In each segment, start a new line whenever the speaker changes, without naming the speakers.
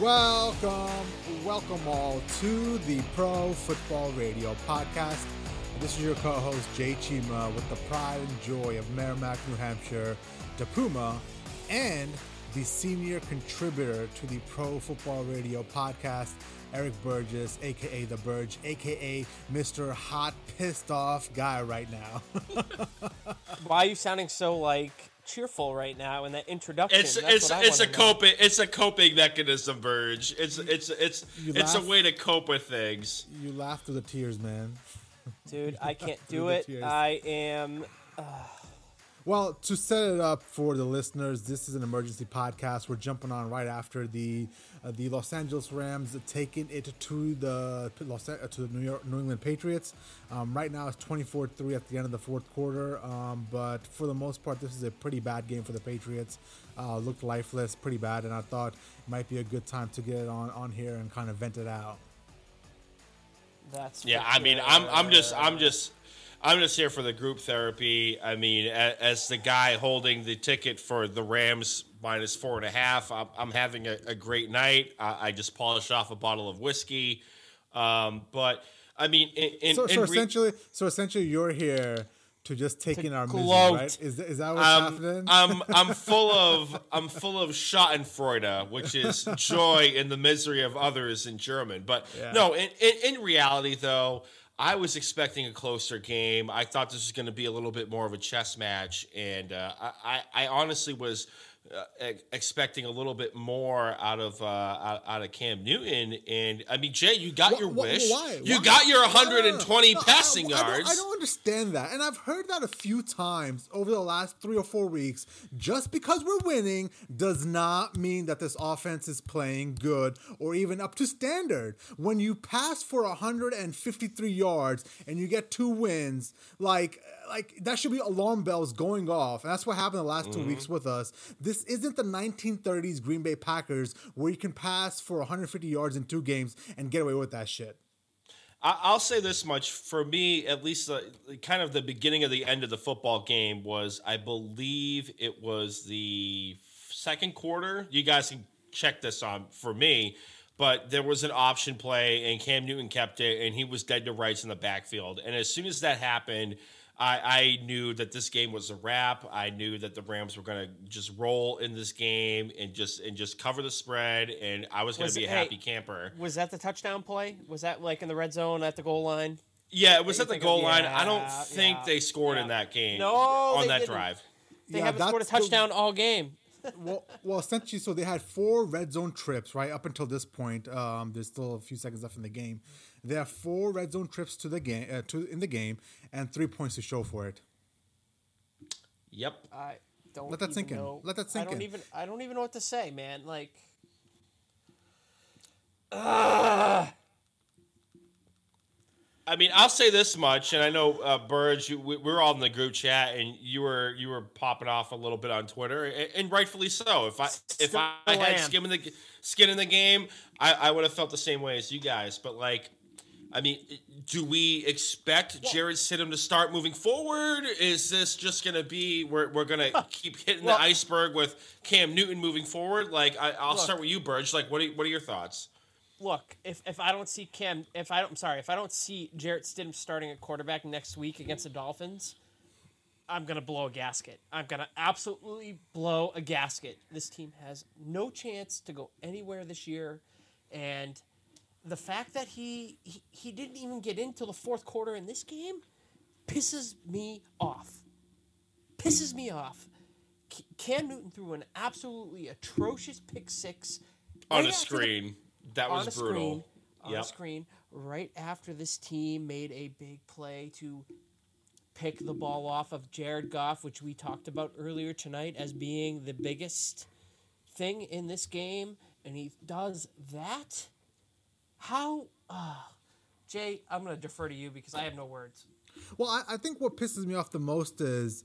Welcome, welcome all to the Pro Football Radio podcast. This is your co-host Jay Chima with the pride and joy of Merrimack, New Hampshire, the Puma, and the senior contributor to the Pro Football Radio podcast, Eric Burgess, aka the Burge, aka Mr. Hot Pissed Off Guy right now.
Why are you sounding so like cheerful right now in that introduction?
It's
That's
it's it's a
wanna know.
coping it's a coping mechanism, Burge. It's it's it's
You
it's a way to cope with things.
you laugh through the tears, man.
dude. I can't do it. I am.
Uh, well, to set it up for the listeners, this is an emergency podcast. We're jumping on right after the uh, the Los Angeles Rams taking it to the Los uh, to the New York New England Patriots. Um, right now, it's 24-3 at the end of the fourth quarter. Um, but for the most part, this is a pretty bad game for the Patriots. Uh, looked lifeless, pretty bad, and I thought it might be a good time to get it on on here and kind of vent it out.
That's
Yeah, I mean, I'm I'm just. I'm just I'm just here for the group therapy. I mean, as the guy holding the ticket for the Rams minus four and a half, I'm, I'm having a, a great night. I, I just polished off a bottle of whiskey, um, but I mean, in, in,
So,
in re-
essentially, so essentially, you're here to just take in our misery, right? Is, is that what's
um,
happening?
I'm I'm full of I'm full of Schadenfreude, which is joy in the misery of others in German. But
Yeah.
no, in, in in reality though, I was expecting a closer game. I thought this was going to be a little bit more of a chess match, and uh, I I honestly was. Uh, expecting a little bit more out of uh, out, out of Cam Newton, and I mean Jay, you got your wish.
Why?
You
Why?
got your
No, no, no, no.
120
I-
passing
I, don't-
yards.
I don't understand that, and I've heard that a few times over the last three or four weeks. Just because we're winning does not mean that this offense is playing good or even up to standard. When you pass for 153 yards and you get two wins, like like that should be alarm bells going off, and that's what happened the last two weeks with us. This isn't the 1930s Green Bay Packers where you can pass for 150 yards in two games and get away with that shit.
I'll say this much for me, at least, uh, kind of the beginning of the end of the football game was, I believe it was the second quarter. You guys can check this on for me, but there was an option play, and Cam Newton kept it, and he was dead to rights in the backfield. And as soon as that happened, I, I knew that this game was a wrap. I knew that the Rams were going to just roll in this game and just and just cover the spread, and I was going to be
it-
a
hey,
happy camper.
Was that the touchdown play? Was that like in the red zone at the goal line?
Yeah, it was at the
think of-
goal line. I don't think
yeah,
they scored in that game.
No,
on
they
that
didn't.
drive.
They
Yeah,
haven't scored a
that's the-
touchdown all game.
well, well, essentially, so they had four red zone trips, right? Up until this point, um, there's still a few seconds left in the game. They have four red zone trips to the game, uh, to in the game, and three points to show for it.
Yep.
I don't
Let that
even
sink in.
know-
Let that sink
I don't
in.
even I don't even know what to say, man. Like
I mean, I'll say this much, and I know uh, Burge, you, we, we're all in the group chat, and you were you were popping off a little bit on Twitter, and, and rightfully so. If I if
Still
I had
am.
skin in the skin in the game, I, I would have felt the same way as you guys. But like, I mean, do we expect Jarrett Stidham to start moving forward? Is this just going to be we're, we're going to keep hitting
Well-
the iceberg with Cam Newton moving forward? Like, I, I'll
Look.
start with you, Burge. Like, what are, what are your thoughts?
look, if, if I don't see Cam if I don't I'm sorry, if I don't see Jarrett Stidham starting at quarterback next week against the Dolphins, I'm gonna blow a gasket. I'm gonna absolutely blow a gasket. This team has no chance to go anywhere this year, and the fact that he he, he didn't even get into the fourth quarter in this game pisses me off. Pisses me off. C- Cam Newton threw an absolutely atrocious pick six
On
right
a
after the-
screen. that was
a
brutal.
screen, on
Yep.
a screen right after this team made a big play to pick the ball off of Jared Goff, which we talked about earlier tonight as being the biggest thing in this game, and he does that. How, uh, Jay? I'm going to defer to you because I have no words.
Well, I, I think what pisses me off the most is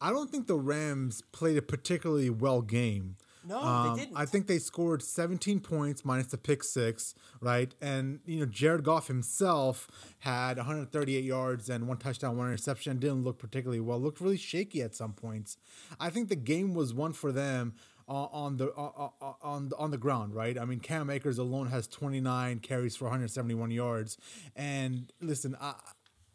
I don't think the Rams played a particularly well game.
No,
Um,
they didn't.
I think they scored 17 points minus the pick six, right? And you know, Jared Goff himself had 138 yards and one touchdown, one interception. Didn't look particularly well. Looked really shaky at some points. I think the game was won for them on, on the on, on on the ground, right? I mean, Cam Akers alone has 29 carries for 171 yards, and listen, I,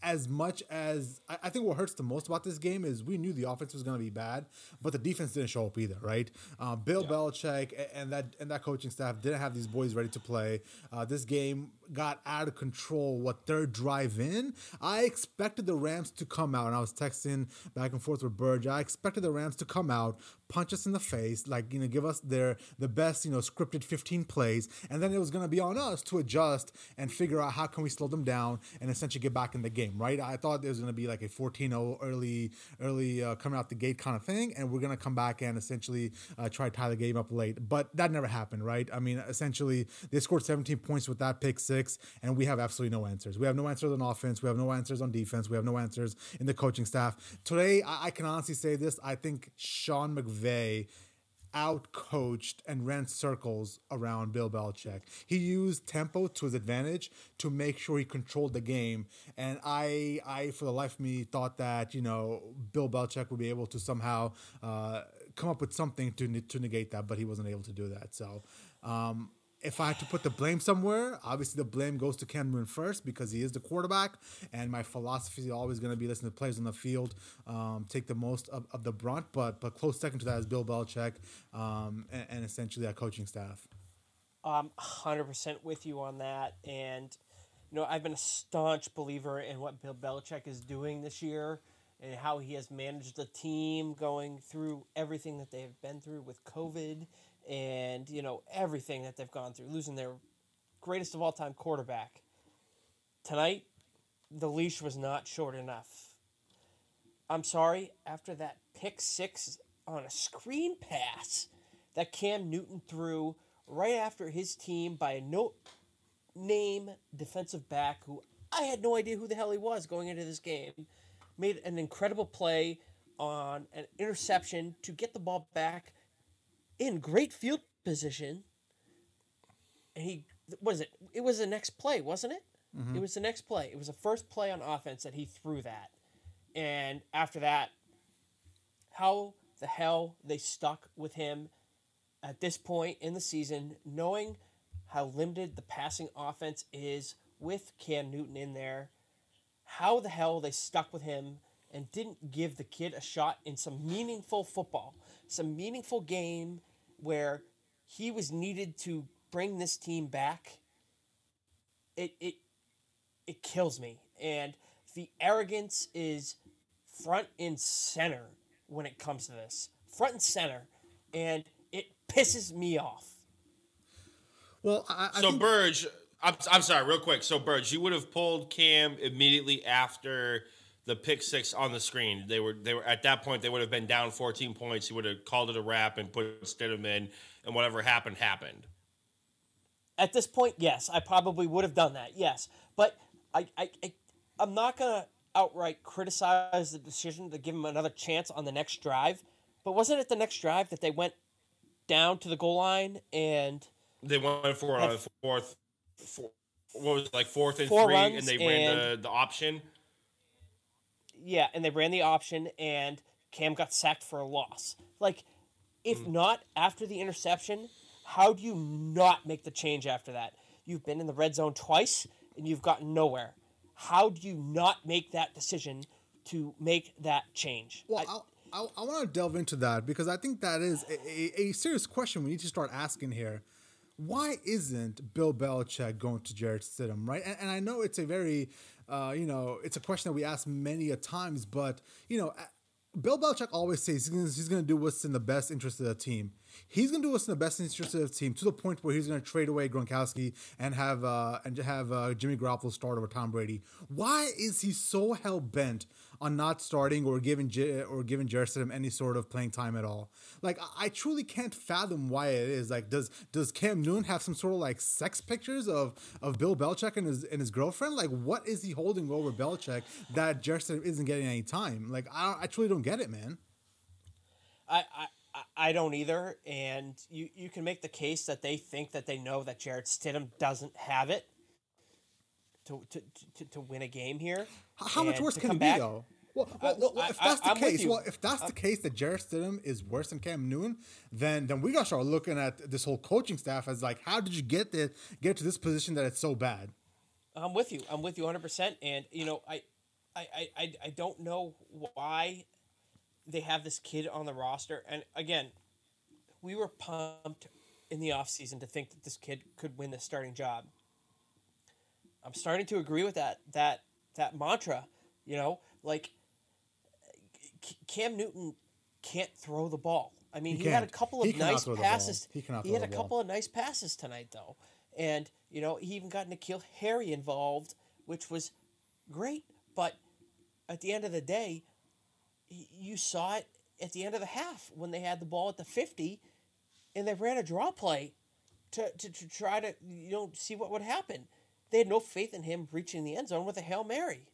as much as I, I, think what hurts the most about this game is we knew the offense was going to be bad, but the defense didn't show up either, right? Uh, Bill yeah. Belichick and that and that coaching staff didn't have these boys ready to play. Uh, this game got out of control. What third drive in, I expected the Rams to come out, and I was texting back and forth with Burge. I expected the Rams to come out, punch us in the face, like you know, give us their the best you know scripted 15 plays, and then it was going to be on us to adjust and figure out how can we slow them down and essentially get back in the game, right? I thought there was going to be like a 14-0 early early uh, coming out the gate kind of thing, and we're going to come back and essentially uh, try to tie the game up late, but that never happened, right? I mean, essentially they scored 17 points with that pick six and we have absolutely no answers. We have no answers on offense. We have no answers on defense. We have no answers in the coaching staff. Today, I, I can honestly say this: I think Sean McVay outcoached and ran circles around Bill Belichick. He used tempo to his advantage to make sure he controlled the game. And I, I for the life of me, thought that you know Bill Belichick would be able to somehow uh, come up with something to to negate that, but he wasn't able to do that. So. Um, if I had to put the blame somewhere, obviously the blame goes to Cam Newton first because he is the quarterback, and my philosophy is always going to be listen to players on the field, um, take the most of, of, the brunt. But but close second to that is Bill Belichick, um, and, and, essentially our coaching staff.
I'm 100% with you on that, and you know I've been a staunch believer in what Bill Belichick is doing this year and how he has managed the team going through everything that they have been through with COVID and you know everything that they've gone through, losing their greatest of all time quarterback. Tonight, the leash was not short enough. I'm sorry, after that pick six on a screen pass that Cam Newton threw right after his team by a no name defensive back who I had no idea who the hell he was going into this game, made an incredible play on an interception to get the ball back in great field position. And he was it? It was the next play, wasn't it? Mm-hmm. It was the next play. It was the first play on offense that he threw that. And after that, how the hell they stuck with him at this point in the season, knowing how limited the passing offense is with Cam Newton in there, how the hell they stuck with him and didn't give the kid a shot in some meaningful football, some meaningful game where he was needed to bring this team back, it it it kills me. And the arrogance is front and center when it comes to this. Front and center. And it pisses me off.
Well, I,
I so think- Burge, I'm, I'm sorry, real quick. So Burge, you would have pulled Cam immediately after the pick six on the screen. They were they were at that point they would have been down 14 points. He would have called it a wrap and put Stidham in, and whatever happened happened.
At this point, yes, I probably would have done that. Yes, but I I, I I'm not gonna outright criticize the decision to give him another chance on the next drive. But wasn't it the next drive that they went down to the goal line and
they went for uh, a fourth, four, what was it, like fourth and three, and they ran and, the, the option
yeah, and they ran the option, and Cam got sacked for a loss. Like, if mm. not after the interception, how do you not make the change after that? You've been in the red zone twice, and you've gotten nowhere. How do you not make that decision to make that change?
Well, I, I, I want to delve into that because I think that is a, a, serious question we need to start asking here why isn't Bill Belichick going to Jarrett Stidham, right? And, and I know it's a very uh, you know, it's a question that we ask many a times, but you know, Bill Belichick always says he's going to do what's in the best interest of the team. He's going to do what's in the best interest of the team to the point where he's going to trade away Gronkowski and have uh, and have uh, Jimmy Garoppolo start over Tom Brady. Why is he so hell bent on not starting or giving J- or giving Stidham any sort of playing time at all. Like I, I truly can't fathom why it is. Like does does Cam Newton have some sort of like sex pictures of of Bill Belichick and his and his girlfriend? Like what is he holding over Belichick that Stidham isn't getting any time? Like I I truly don't get it, man.
I, I I don't either, and you, you can make the case that they think that they know that Jarrett Stidham doesn't have it to to, to, to win a game here.
How much worse can it be back. though? Well, well, well, if that's the
I- I'm
case, well, if that's the case that Jarrett Stidham is worse than Cam Newton, then then we got to start looking at this whole coaching staff as like, how did you get there, get to this position that it's so bad?
I'm with you. I'm with you 100. percent And you know, I, I, I, I don't know why they have this kid on the roster. And again, we were pumped in the offseason to think that this kid could win the starting job. I'm starting to agree with that that that mantra. You know, like Cam Newton can't throw the ball. I mean,
He
he, had a couple of nice
throw the ball.
passes.
He
He had a
ball.
couple of nice passes tonight, though, and you know he even got N'Keal Harry involved, which was great. But at the end of the day, you saw it at the end of the half when they had the ball at the fifty, and they ran a draw play to, to, to try to you know see what would happen. They had no faith in him reaching the end zone with a hail mary.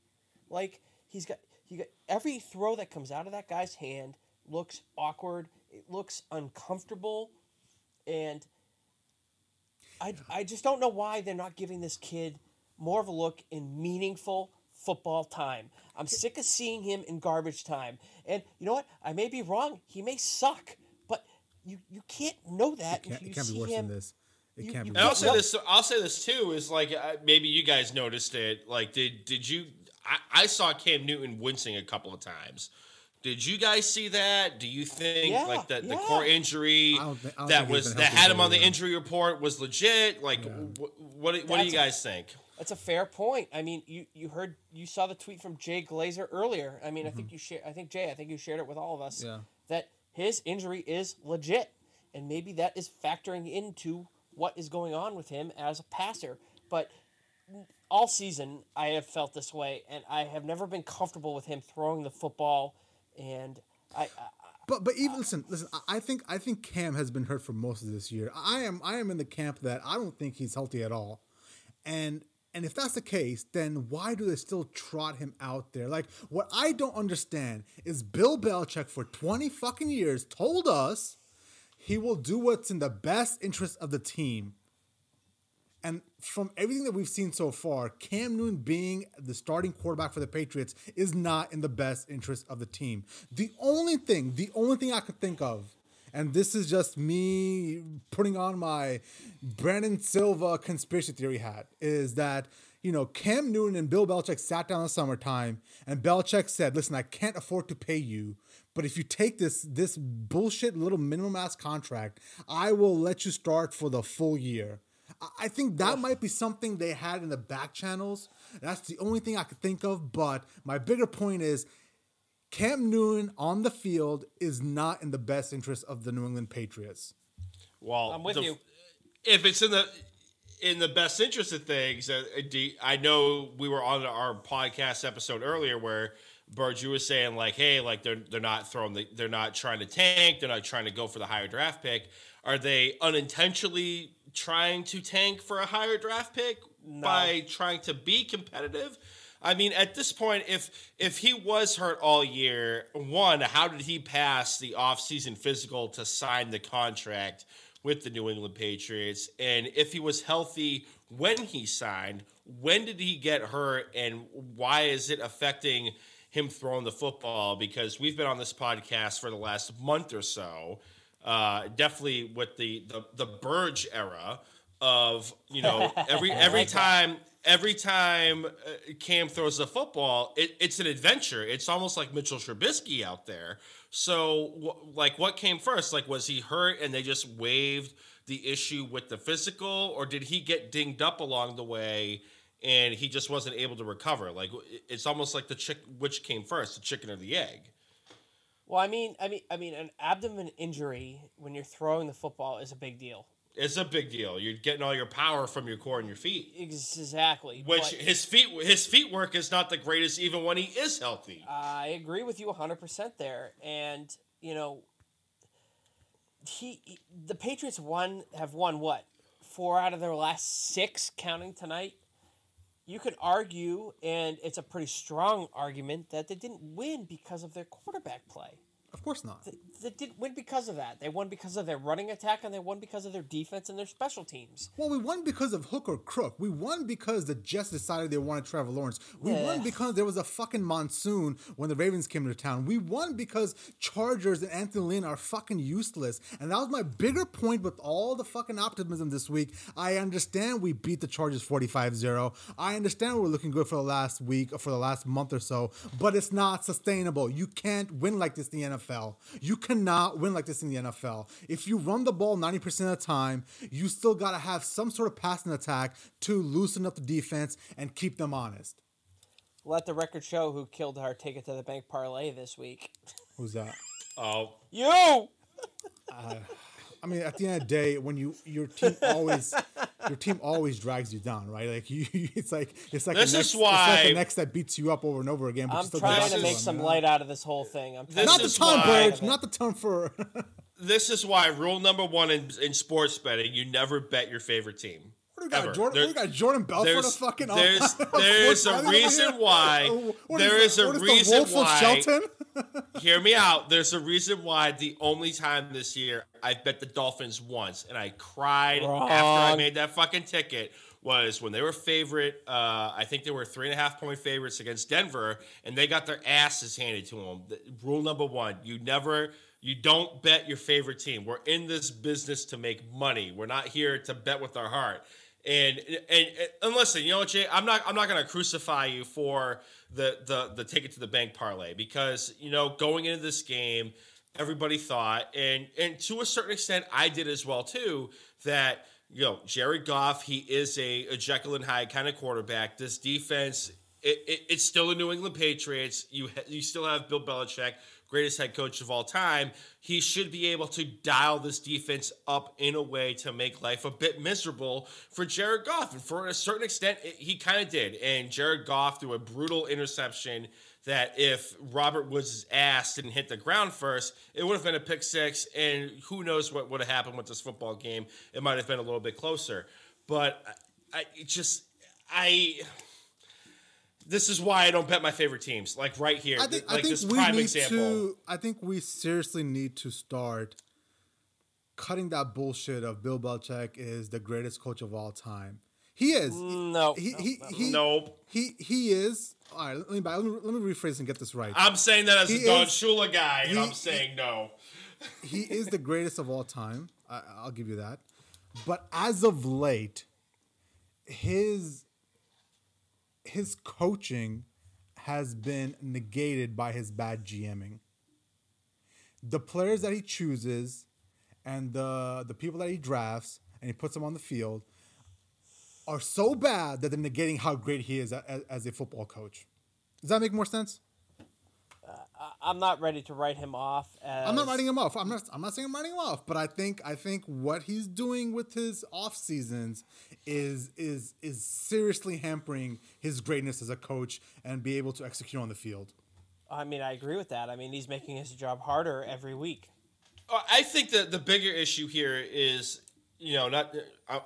Like he's got he got every throw that comes out of that guy's hand looks awkward. It looks uncomfortable, and I I just don't know why they're not giving this kid more of a look in meaningful football time. I'm sick of seeing him in garbage time. And you know what? I may be wrong. He may suck, but you you can't know that
It can't,
until you
it can't
see
be worse
him.
than this. It
you-
can't
you
be
And I'll say
Well-
this. I'll say this too. Is like uh, maybe you guys noticed it. Like, did did you? I, I saw Cam Newton wincing a couple of times. Did you guys see that? Do you think
Yeah,
like that the
yeah.
core injury
I don't thi- I don't
that was that had him on the injury report was legit? Like, wh- what what do you
That's a-
guys think?
That's a fair point. I mean, you, you heard you saw the tweet from Jay Glazer earlier. I mean, I think mm-hmm. you share. I think Jay. I think you shared it with all of us.
Yeah.
That his injury is legit, and maybe that is factoring into what is going on with him as a passer. But all season, I have felt this way, and I have never been comfortable with him throwing the football. And I, I
But but even listen, listen. I- I think I think Cam has been hurt for most of this year. I am I am in the camp that I don't think he's healthy at all, and and if that's the case, then why do they still trot him out there? Like what I don't understand is Bill Belichick for twenty fucking years told us he will do what's in the best interest of the team. And from everything that we've seen so far, Cam Newton being the starting quarterback for the Patriots is not in the best interest of the team. The only thing, the only thing I could think of, and this is just me putting on my Brandon Silva conspiracy theory hat, is that, you know, Cam Newton and Bill Belichick sat down in the summertime and Belichick said, listen, I can't afford to pay you. But if you take this this bullshit little minimum ass contract, I will let you start for the full year. I- I think that might be something they had in the back channels. That's the only thing I could think of. But my bigger point is Cam Newton on the field is not in the best interest of the New England Patriots.
Well,
I'm with
the-
you.
If it's in the in the best interest of things, uh, I know we were on our podcast episode earlier where Burge was saying like, "Hey, like they're they're not throwing the, they're not trying to tank, they're not trying to go for the higher draft pick. Are they unintentionally trying to tank for a higher draft pick by trying to be competitive?" I mean, at this point, if if he was hurt all year, one, how did he pass the offseason physical to sign the contract with the New England Patriots? And if he was healthy when he signed, when did he get hurt and why is it affecting him throwing the football? Because we've been on this podcast for the last month or so, uh, definitely with the the, the Burge era of, you know, every every time every time uh, Cam throws the football, it, it's an adventure. It's almost like Mitchell Trubisky out there. So, like, what came first? Like, was he hurt and they just waived the issue with the physical, or did he get dinged up along the way and he just wasn't able to recover? Like, it's almost like the chick, which came first, the chicken or the egg?
well, I mean, I mean, I mean, an abdomen injury when you're throwing the football is a big deal.
It's a big deal. You're getting all your power from your core and your feet.
Exactly.
Which his feet, his feet work is not the greatest, even when he is healthy.
I agree with you 100% there. And, you know, he, he- the Patriots won have won what? Four out of their last 6 counting tonight. You could argue and it's a pretty strong argument that they didn't win because of their quarterback play.
Of course not.
They didn't win because of that. They won because of their running attack and they won because of their defense and their special teams.
Well, we won because of hook or crook. We won because the Jets decided they wanted Trevor Lawrence. We
Yeah.
won because there was a fucking monsoon when the Ravens came to town. We won because Chargers and Anthony Lynn are fucking useless. And that was my bigger point with all the fucking optimism this week. I understand we beat the Chargers 45-0. I understand we're looking good for the last week or for the last month or so, but it's not sustainable. You can't win like this in the NFL. You cannot win like this in the NFL. If you run the ball 90% of the time, you still got to have some sort of passing attack to loosen up the defense and keep them honest.
Let the record show who killed our take it to the bank parlay this week.
Who's that?
Oh,
You!
I mean, at the end of the day, when you your team always your team always drags you down, right? Like you, it's like it's like
This
the
is
next, it's like
why-
the next that beats you up over and over again. But
I'm
still
trying to make some
you know?
light out of this whole thing. I'm
This
Not the
is
Tom
why-
Bird, not the time for.
this is why rule number one in, in sports betting: you never bet your favorite team.
What do we got?
Ever.
Jordan,
There-
we got Jordan Belfort a
there's
fucking.
there's,
sports
there's a
betting over
reason why there is
the-
a
what the
reason
Wolf of
why
Shelton?
hear me out there's a reason why the only time this year i bet the dolphins once and i cried after i made that fucking ticket was when they were favorite uh, i think they were three and a half point favorites against denver and they got their asses handed to them The- rule number one you never you don't bet your favorite team we're in this business to make money we're not here to bet with our heart and, and and listen, you know what, Jay? I'm not I'm not gonna crucify you for the the the take it to the bank parlay because you know going into this game, everybody thought, and and to a certain extent, I did as well too, that you know Jared Goff, he is a, a Jekyll and Hyde kind of quarterback. This defense, it, it, it's still the New England Patriots. You ha- you still have Bill Belichick, greatest head coach of all time. He should be able to dial this defense up in a way to make life a bit miserable for Jared Goff. And for a certain extent, it, he kind of did. And Jared Goff threw a brutal interception that if Robert Woods' ass didn't hit the ground first, it would have been a pick six. And who knows what would have happened with this football game? It might have been a little bit closer. But I, I just, I this is why I don't bet my favorite teams. Like right here,
I think,
like
I think
this
we
prime example.
to. I think we seriously need to start cutting that bullshit of Bill Belichick is the greatest coach of all time. He is.
No,
He
no,
he
no.
he.
Nope.
He he is. All right. Let me let me, let me rephrase and get this right.
I'm saying that as
He
a Don
is-
Shula guy, and
he-
I'm saying no.
he is the greatest of all time. I, I'll give you that. But as of late, his his coaching has been negated by his bad GMing. The players that he chooses and the the people that he drafts and he puts them on the field are so bad that they're negating how great he is as, as a football coach. Does that make more sense?
I'm not ready to write him off. As,
I'm not writing him off. I'm not. I'm not saying I'm writing him off, but I think I think what he's doing with his off seasons is is is seriously hampering his greatness as a coach and be able to execute on the field.
I mean, I agree with that. I mean, he's making his job harder every week.
Uh, I think that the bigger issue here is, you know, not. I,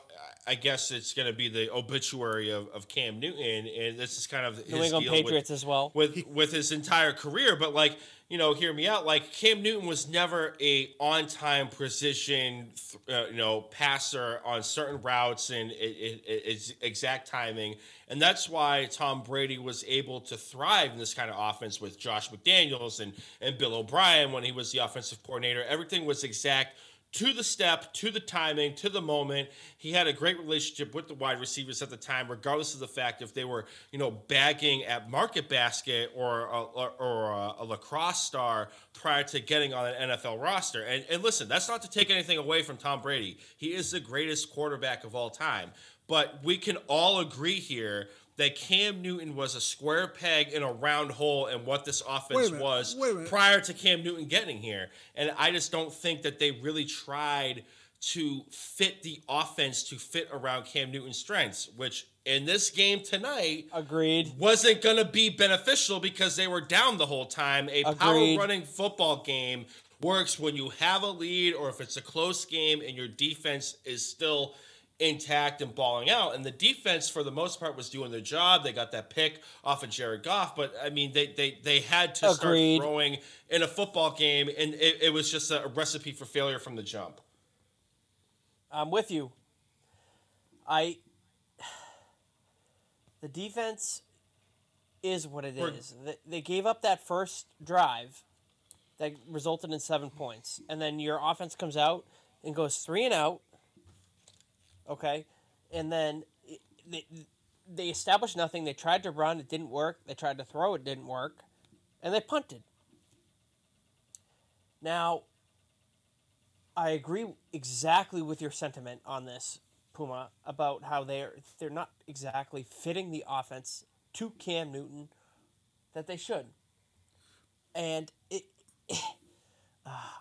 I guess it's going to be the obituary of, of Cam Newton, and this is kind of his
New England
deal
Patriots
with,
as well.
with with his entire career. But like, you know, hear me out. Like Cam Newton was never a on time precision, uh, you know, passer on certain routes and it, it, it's exact timing, and that's why Tom Brady was able to thrive in this kind of offense with Josh McDaniels and and Bill O'Brien when he was the offensive coordinator. Everything was exact to the step, to the timing, to the moment. He had a great relationship with the wide receivers at the time, regardless of the fact if they were, you know, bagging at Market Basket or a, or, a, a lacrosse star prior to getting on an NFL roster. And, and listen, that's not to take anything away from Tom Brady. He is the greatest quarterback of all time. But we can all agree here that Cam Newton was a square peg in a round hole and what this offense
minute,
was
wait a minute.
prior to Cam Newton getting here. And I just don't think that they really tried to fit the offense to fit around Cam Newton's strengths, which in this game tonight
Agreed.
wasn't going to be beneficial because they were down the whole time. A power running football game works when you have a lead or if it's a close game and your defense is still intact and balling out. And the defense, for the most part, was doing their job. They got that pick off of Jared Goff, but I mean, they they they had to
Agreed.
start throwing in a football game, and it, it was just a recipe for failure from the jump.
I'm with you. I the defense is what it
We're-
is. They, they gave up that first drive that resulted in seven points, and then your offense comes out and goes three and out. Okay, and then they they established nothing. They tried to run, it didn't work. They tried to throw, it didn't work, and they punted. Now, I agree exactly with your sentiment on this, Puma, about how they're they're not exactly fitting the offense to Cam Newton that they should. And it,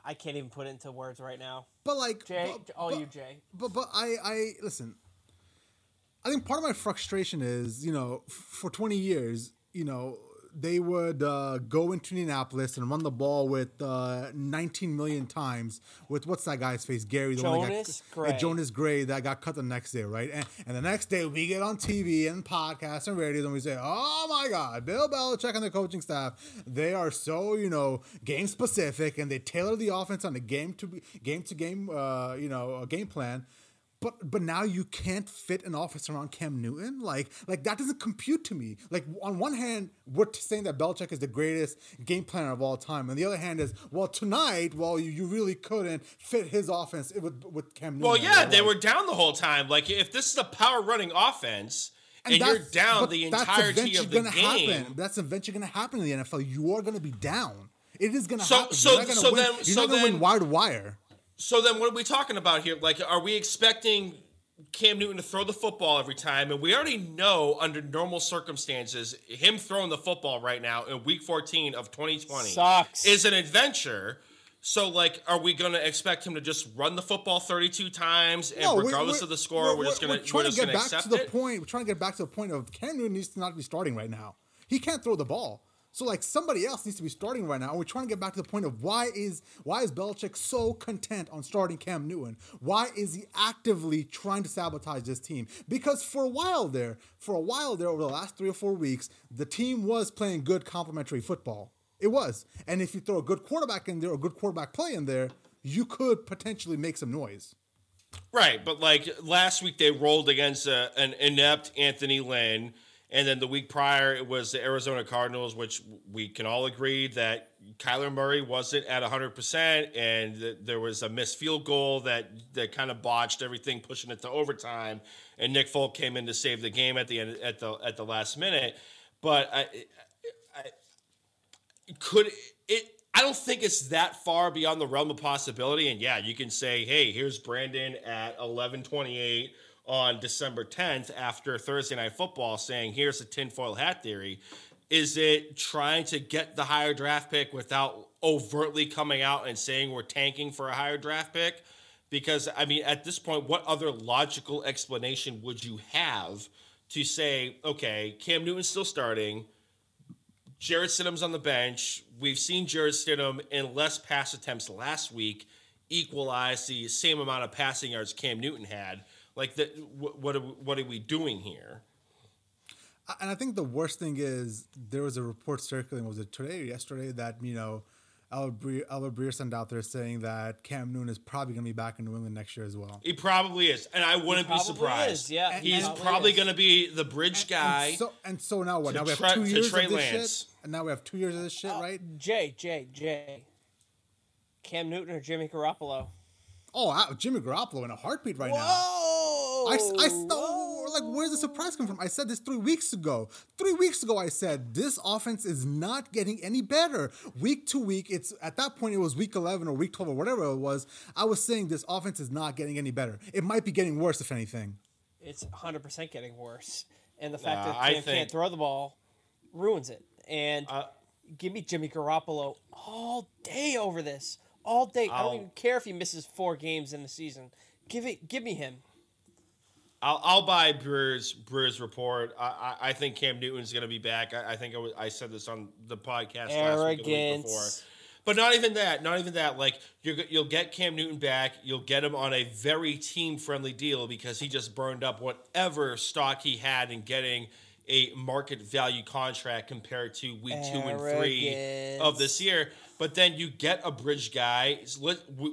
I can't even put it into words right now.
But like,
Jay,
but,
all
but-
you, Jay.
But but I I listen. I think part of my frustration is you know for twenty years you know they would uh, go into Indianapolis and run the ball with uh, 19 million times with what's that guy's face? Gary the one that
Jonas
got,
Gray.
uh, Jonas Gray that got cut the next day right? And, and the next day we get on TV and podcasts and radio and we say oh my God Bill Belichick and the coaching staff they are so you know game specific and they tailor the offense on a game to game to game uh, you know a game plan but but now you can't fit an offense around Cam Newton. Like like that doesn't compute to me. Like on one hand, we're saying that Belichick is the greatest game planner of all time, and the other hand is well tonight, well you, you really couldn't fit his offense with with Cam Newton.
Well, yeah, they were down the whole time. Like if this is a power running offense and, you're down the entirety of the game.
Happen. That's eventually going to happen in the NFL. You are going to be down. It is going to
So-
happen.
so-
you're not gonna
so
win,
then-
you're
so
not going to win wire to wire.
So then, what are we talking about here? Like, are we expecting Cam Newton to throw the football every time? And we already know, under normal circumstances, him throwing the football right now in Week 14 of 2020
Sucks.
is an adventure. So, like, are we going to expect him to just run the football 32 times, and
No,
regardless
we're-
of the score, we're, just going to
trying to get back to
accept
the
it?
point. We're trying to get back to the point of Cam Newton needs to not be starting right now. He can't throw the ball. So like somebody else needs to be starting right now. And we're trying to get back to the point of why is why is Belichick so content on starting Cam Newton? Why is he actively trying to sabotage this team? Because for a while there, for a while there over the last three or four weeks, the team was playing good complementary football. It was. And if you throw a good quarterback in there, a good quarterback play in there, you could potentially make some noise.
Right, but like last week they rolled against a, an inept Anthony Lynn, and then the week prior it was the Arizona Cardinals, which we can all agree that Kyler Murray wasn't at 100%, and th- there was a missed field goal that, that kind of botched everything, pushing it to overtime, and Nick Folk came in to save the game at the end at the at the last minute. But I, could it I don't think it's that far beyond the realm of possibility. And yeah, you can say, hey, here's Brandon at 1128 on December 10th after Thursday night football saying, here's the tinfoil hat theory. Is it trying to get the higher draft pick without overtly coming out and saying we're tanking for a higher draft pick? Because, I mean, at this point, what other logical explanation would you have to say, okay, Cam Newton's still starting, Jarrett Stidham's on the bench. We've seen Jarrett Stidham in less pass attempts last week equalize the same amount of passing yards Cam Newton had. Like, the, what, what, are, we- what are we doing here?
And I think the worst thing is there was a report circulating, was it today or yesterday, that, you know, Albert Breer, Albert Breer sent out there saying that Cam Newton is probably going to be back in New England next year as well.
He probably is, and I wouldn't be surprised.
is, yeah,
he
he's
probably
probably going to be the bridge guy.
And so, and so now what? Now we have two
to
years of this
Lance.
shit? And now we have two years of this shit, uh, right?
Jay, Jay, Jay. Cam Newton or Jimmy Garoppolo?
Oh, Jimmy Garoppolo in a heartbeat right now.
Whoa!
I, I no, like where's the surprise come from? I said this three weeks ago. Three weeks ago, I said this offense is not getting any better. Week to week, it's at that point it was week eleven or week twelve or whatever it was. I was saying this offense is not getting any better. It might be getting worse if anything.
It's 100% getting worse. And the fact
Nah,
that
I
Cam
think-
can't throw the ball ruins it. And
Uh,
give me Jimmy Garoppolo all day over this. All day. I
I'll-
don't even care if he misses four games in the season. Give it. Give me him.
I'll, I'll buy Breer's Breer's report. I, I, I think Cam Newton's going to be back. I, I think I, was, I said this on the podcast last week the week before.
Arrogance.
But not even that. Not even that. Like you're, you'll get Cam Newton back. You'll get him on a very team friendly deal because he just burned up whatever stock he had in getting a market value contract compared to week two and three of this year. But then you get a bridge guy.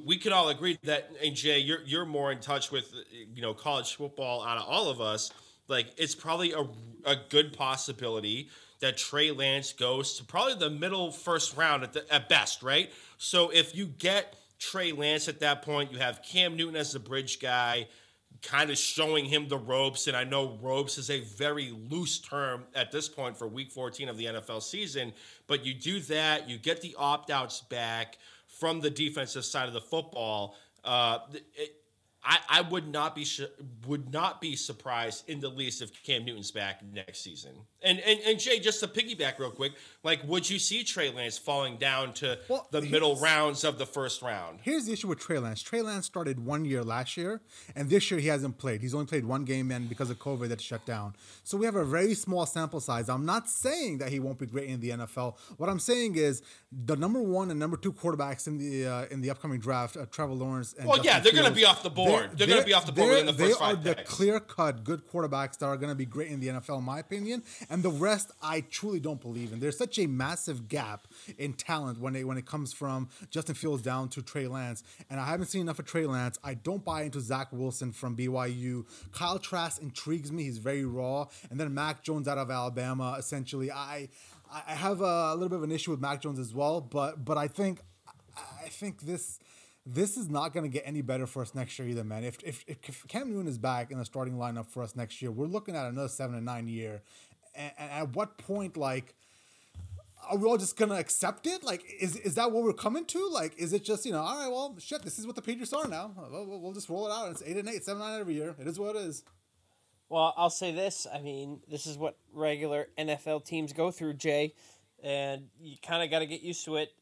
We can all agree that, and Jay, you're you're more in touch with you know college football out of all of us. Like it's probably a a good possibility that Trey Lance goes to probably the middle first round at the, at best, right? So if you get Trey Lance at that point, you have Cam Newton as the bridge guy kind of showing him the ropes. And I know ropes is a very loose term at this point for week 14 of the NFL season, but you do that, you get the opt outs back from the defensive side of the football. Uh, it, I, I would not be sh- would not be surprised in the least if Cam Newton's back next season. And and, and Jay, just to piggyback real quick, like would you see Trey Lance falling down to well, the middle rounds of the first round?
Here's the issue with Trey Lance. Trey Lance started one year last year, and this year he hasn't played. He's only played one game, and because of COVID, that's shut down. So we have a very small sample size. I'm not saying that he won't be great in the NFL. What I'm saying is the number one and number two quarterbacks in the uh, in the upcoming draft, uh, Trevor Lawrence. And
well, Justin yeah, they're going to be off the board board. They're, they're going to be off the board in the first
They are
the
clear cut good quarterbacks that are going to be great in the NFL, in my opinion. And the rest, I truly don't believe in. There's such a massive gap in talent when it when it comes from Justin Fields down to Trey Lance. And I haven't seen enough of Trey Lance. I don't buy into Zach Wilson from BYU. Kyle Trask intrigues me. He's very raw. And then Mac Jones out of Alabama. Essentially, I I have a little bit of an issue with Mac Jones as well. But but I think I think this this is not going to get any better for us next year either, man. If, if, if Cam Newton is back in the starting lineup for us next year, we're looking at another seven to nine year. And, and at what point, like, are we all just gonna accept it? Like, is is that what we're coming to? Like, is it just you know, all right, well, shit, this is what the Patriots are now. We'll, we'll just roll it out. It's eight and eight, seven nine every year. It is what it is.
Well, I'll say this. I mean, this is what regular NFL teams go through, Jay, and you kind of got to get used to it.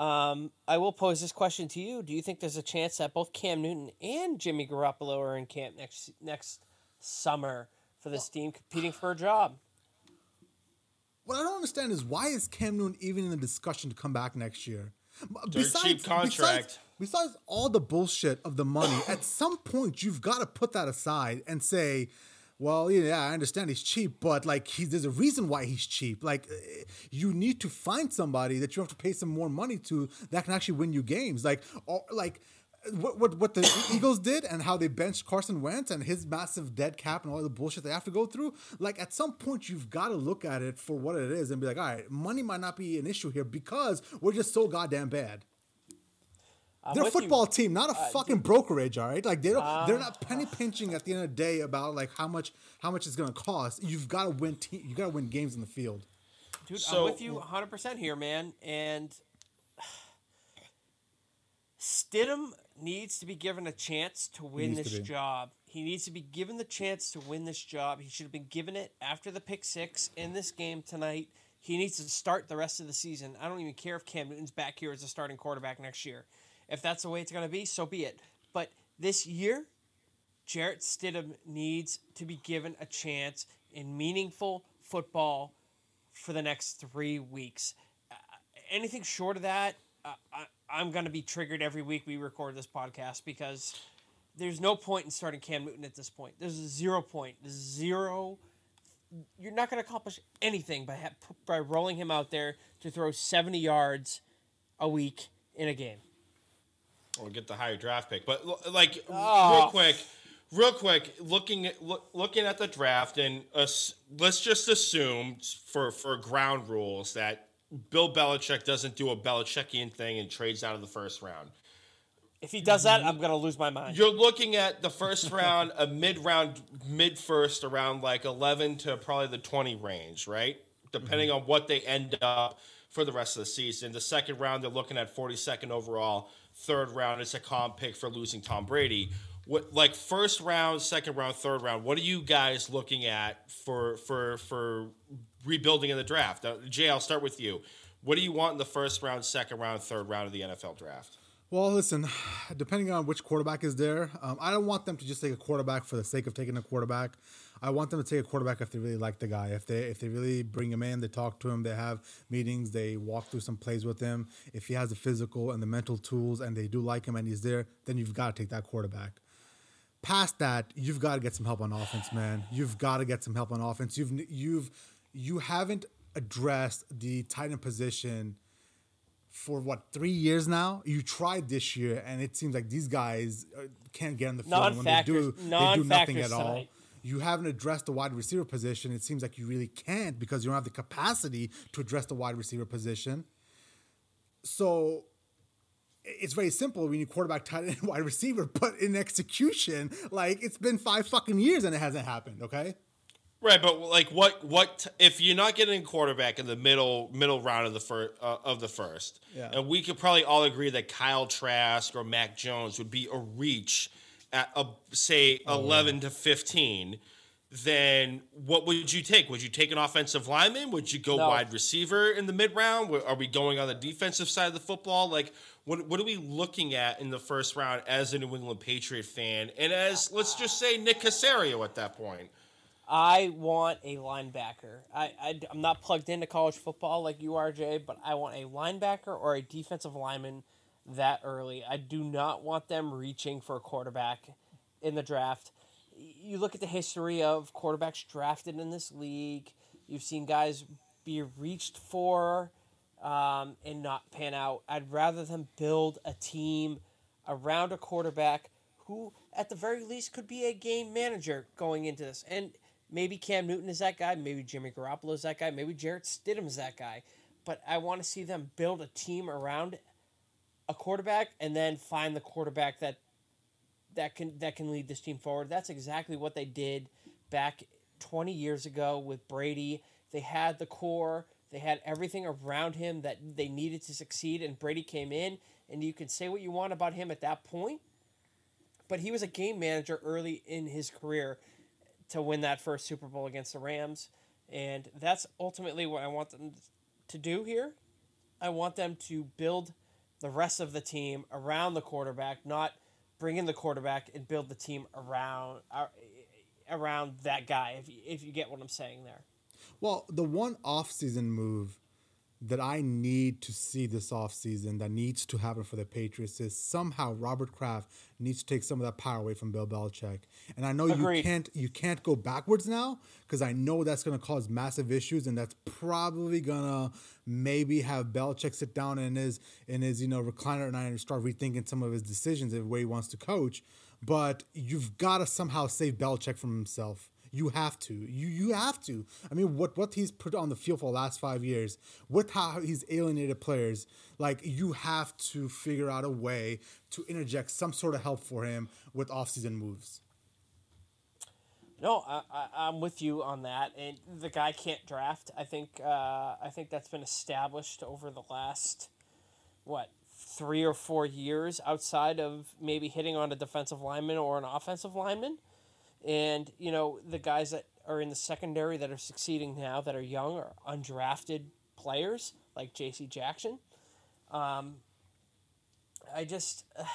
Um, I will pose this question to you: Do you think there's a chance that both Cam Newton and Jimmy Garoppolo are in camp next next summer for this team competing for a job?
What I don't understand is why is Cam Newton even in the discussion to come back next year?
Besides, cheap contract.
Besides, besides all the bullshit of the money, at some point you've got to put that aside and say, well, yeah, I understand he's cheap, but like he's there's a reason why he's cheap. Like eh, you need to find somebody that you have to pay some more money to that can actually win you games. Like or like what what what the Eagles did and how they benched Carson Wentz and his massive dead cap and all the bullshit they have to go through. Like at some point you've got to look at it for what it is and be like, all right, money might not be an issue here because we're just so goddamn bad. I'm they're a football you. team, not a uh, fucking dude, brokerage. All right, like they don't, uh, they're not penny pinching at the end of the day about like how much how much it's gonna cost. You've got to win. Te- you got to win games in the field.
Dude, so, I'm with you 100 percent here, man. And Stidham needs to be given a chance to win this to job. He needs to be given the chance to win this job. He should have been given it after the pick six in this game tonight. He needs to start the rest of the season. I don't even care if Cam Newton's back here as a starting quarterback next year. If that's the way it's going to be, so be it. But this year, Jarrett Stidham needs to be given a chance in meaningful football for the next three weeks. Uh, anything short of that, uh, I, am going to be triggered every week we record this podcast because there's no point in starting Cam Newton at this point. There's zero point, zero. You're not going to accomplish anything by ha- by rolling him out there to throw 70 yards a week in a game
or get the higher draft pick. But like oh. real quick, real quick, looking at look, looking at the draft and uh, let's just assume for for ground rules that Bill Belichick doesn't do a Belichickian thing and trades out of the first round.
If he does that, I'm gonna lose my mind.
You're looking at the first round, a mid round, mid first, around like 11 to probably the 20 range, right? Depending mm-hmm. on what they end up for the rest of the season. The second round, they're looking at 42nd overall third round. It's a comp pick for losing Tom Brady. What like first round, second round, third round? What are you guys looking at for for for rebuilding in the draft? Uh, Jay, I'll start with you. What do you want in the first round, second round, third round of the NFL draft?
Well, listen, depending on which quarterback is there, um, I don't want them to just take a quarterback for the sake of taking a quarterback. I want them to take a quarterback if they really like the guy. If they if they really bring him in, they talk to him, they have meetings, they walk through some plays with him. If he has the physical and the mental tools, and they do like him and he's there, then you've got to take that quarterback. Past that, you've got to get some help on offense, man. You've got to get some help on offense. You've you've you haven't addressed the tight end position for what three years now. You tried this year, and it seems like these guys uh, can't get on the field. And when they do, they do nothing at all. Tonight. You haven't addressed the wide receiver position. It seems like you really can't because you don't have the capacity to address the wide receiver position. So it's very simple. We need quarterback, tight end, wide receiver, but in execution, like it's been five fucking years and it hasn't happened. Okay.
Right, but like, what what if you're not getting a quarterback in the middle middle round of the first uh, of the first? Yeah. And we could probably all agree that Kyle Trask or Mac Jones would be a reach at a, say oh, 11 yeah. to 15. Then what would you take? Would you take an offensive lineman? Would you go no. wide receiver in the mid round? Are we going on the defensive side of the football? Like, what what are we looking at in the first round as a New England Patriot fan, and as let's just say Nick Caserio at that point?
I want a linebacker. I, I, am not plugged into college football like you are, Jay, but I want a linebacker or a defensive lineman that early. I do not want them reaching for a quarterback in the draft. You look at the history of quarterbacks drafted in this league, you've seen guys be reached for um, and not pan out. I'd rather them build a team around a quarterback who, at the very least, could be a game manager going into this. And Maybe Cam Newton is that guy. Maybe Jimmy Garoppolo is that guy. Maybe Jarrett Stidham is that guy. But I want to see them build a team around a quarterback and then find the quarterback that that can that can lead this team forward. That's exactly what they did back 20 years ago with Brady. They had the core, they had everything around him that they needed to succeed and Brady came in and you can say what you want about him at that point, but he was a game manager early in his career to win that first Super Bowl against the Rams. And that's ultimately what I want them to do here. I want them to build the rest of the team around the quarterback, not bring in the quarterback and build the team around uh, around that guy. If if you get what I'm saying there.
Well, the one off-season move that I need to see this offseason that needs to happen for the Patriots is somehow Robert Kraft needs to take some of that power away from Bill Belichick. And I know Agreed. you can't you can't go backwards now because I know that's going to cause massive issues and that's probably going to maybe have Belichick sit down in his in his you know recliner at night and start rethinking some of his decisions the way he wants to coach. But you've got to somehow save Belichick from himself. You have to. You you have to. I mean, what what he's put on the field for the last five years, with how he's alienated players, like you have to figure out a way to interject some sort of help for him with offseason moves.
No, I, am with you on that, and the guy can't draft. I think uh, I think that's been established over the last what three or four years, outside of maybe hitting on a defensive lineman or an offensive lineman. And, you know, the guys that are in the secondary that are succeeding now that are young are undrafted players like J.C. Jackson. Um, I just. Uh,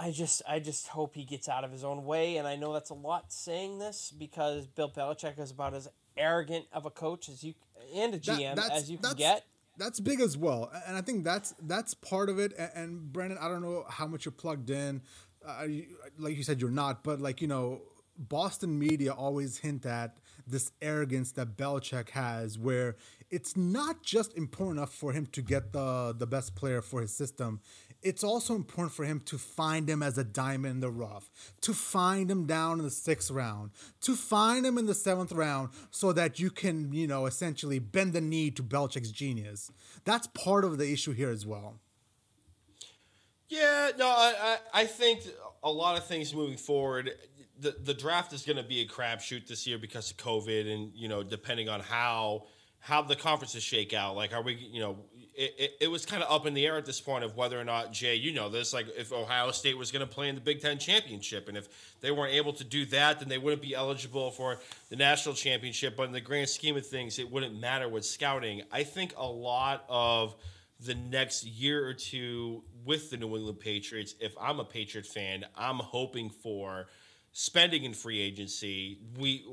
I just I just hope he gets out of his own way, and I know that's a lot saying this because Bill Belichick is about as arrogant of a coach as you and a GM that, as you can get.
That's big as well, and I think that's that's part of it. And, and Brandon, I don't know how much you're plugged in like you said, you're not, but like you know, Boston media always hint at this arrogance that Belichick has, where it's not just important enough for him to get the the best player for his system. It's also important for him to find him as a diamond in the rough, to find him down in the sixth round, to find him in the seventh round, so that you can, you know, essentially bend the knee to Belichick's genius. That's part of the issue here as well.
Yeah, no, I, I think a lot of things moving forward. The the draft is going to be a crapshoot this year because of COVID, and you know, depending on how how the conferences shake out. Like, are we, you know, it, it, it was kind of up in the air at this point of whether or not Jay, you know, this like if Ohio State was going to play in the Big Ten championship, and if they weren't able to do that, then they wouldn't be eligible for the national championship. But in the grand scheme of things, it wouldn't matter with scouting. I think a lot of the next year or two with the New England Patriots, if I'm a Patriot fan, I'm hoping for spending in free agency. We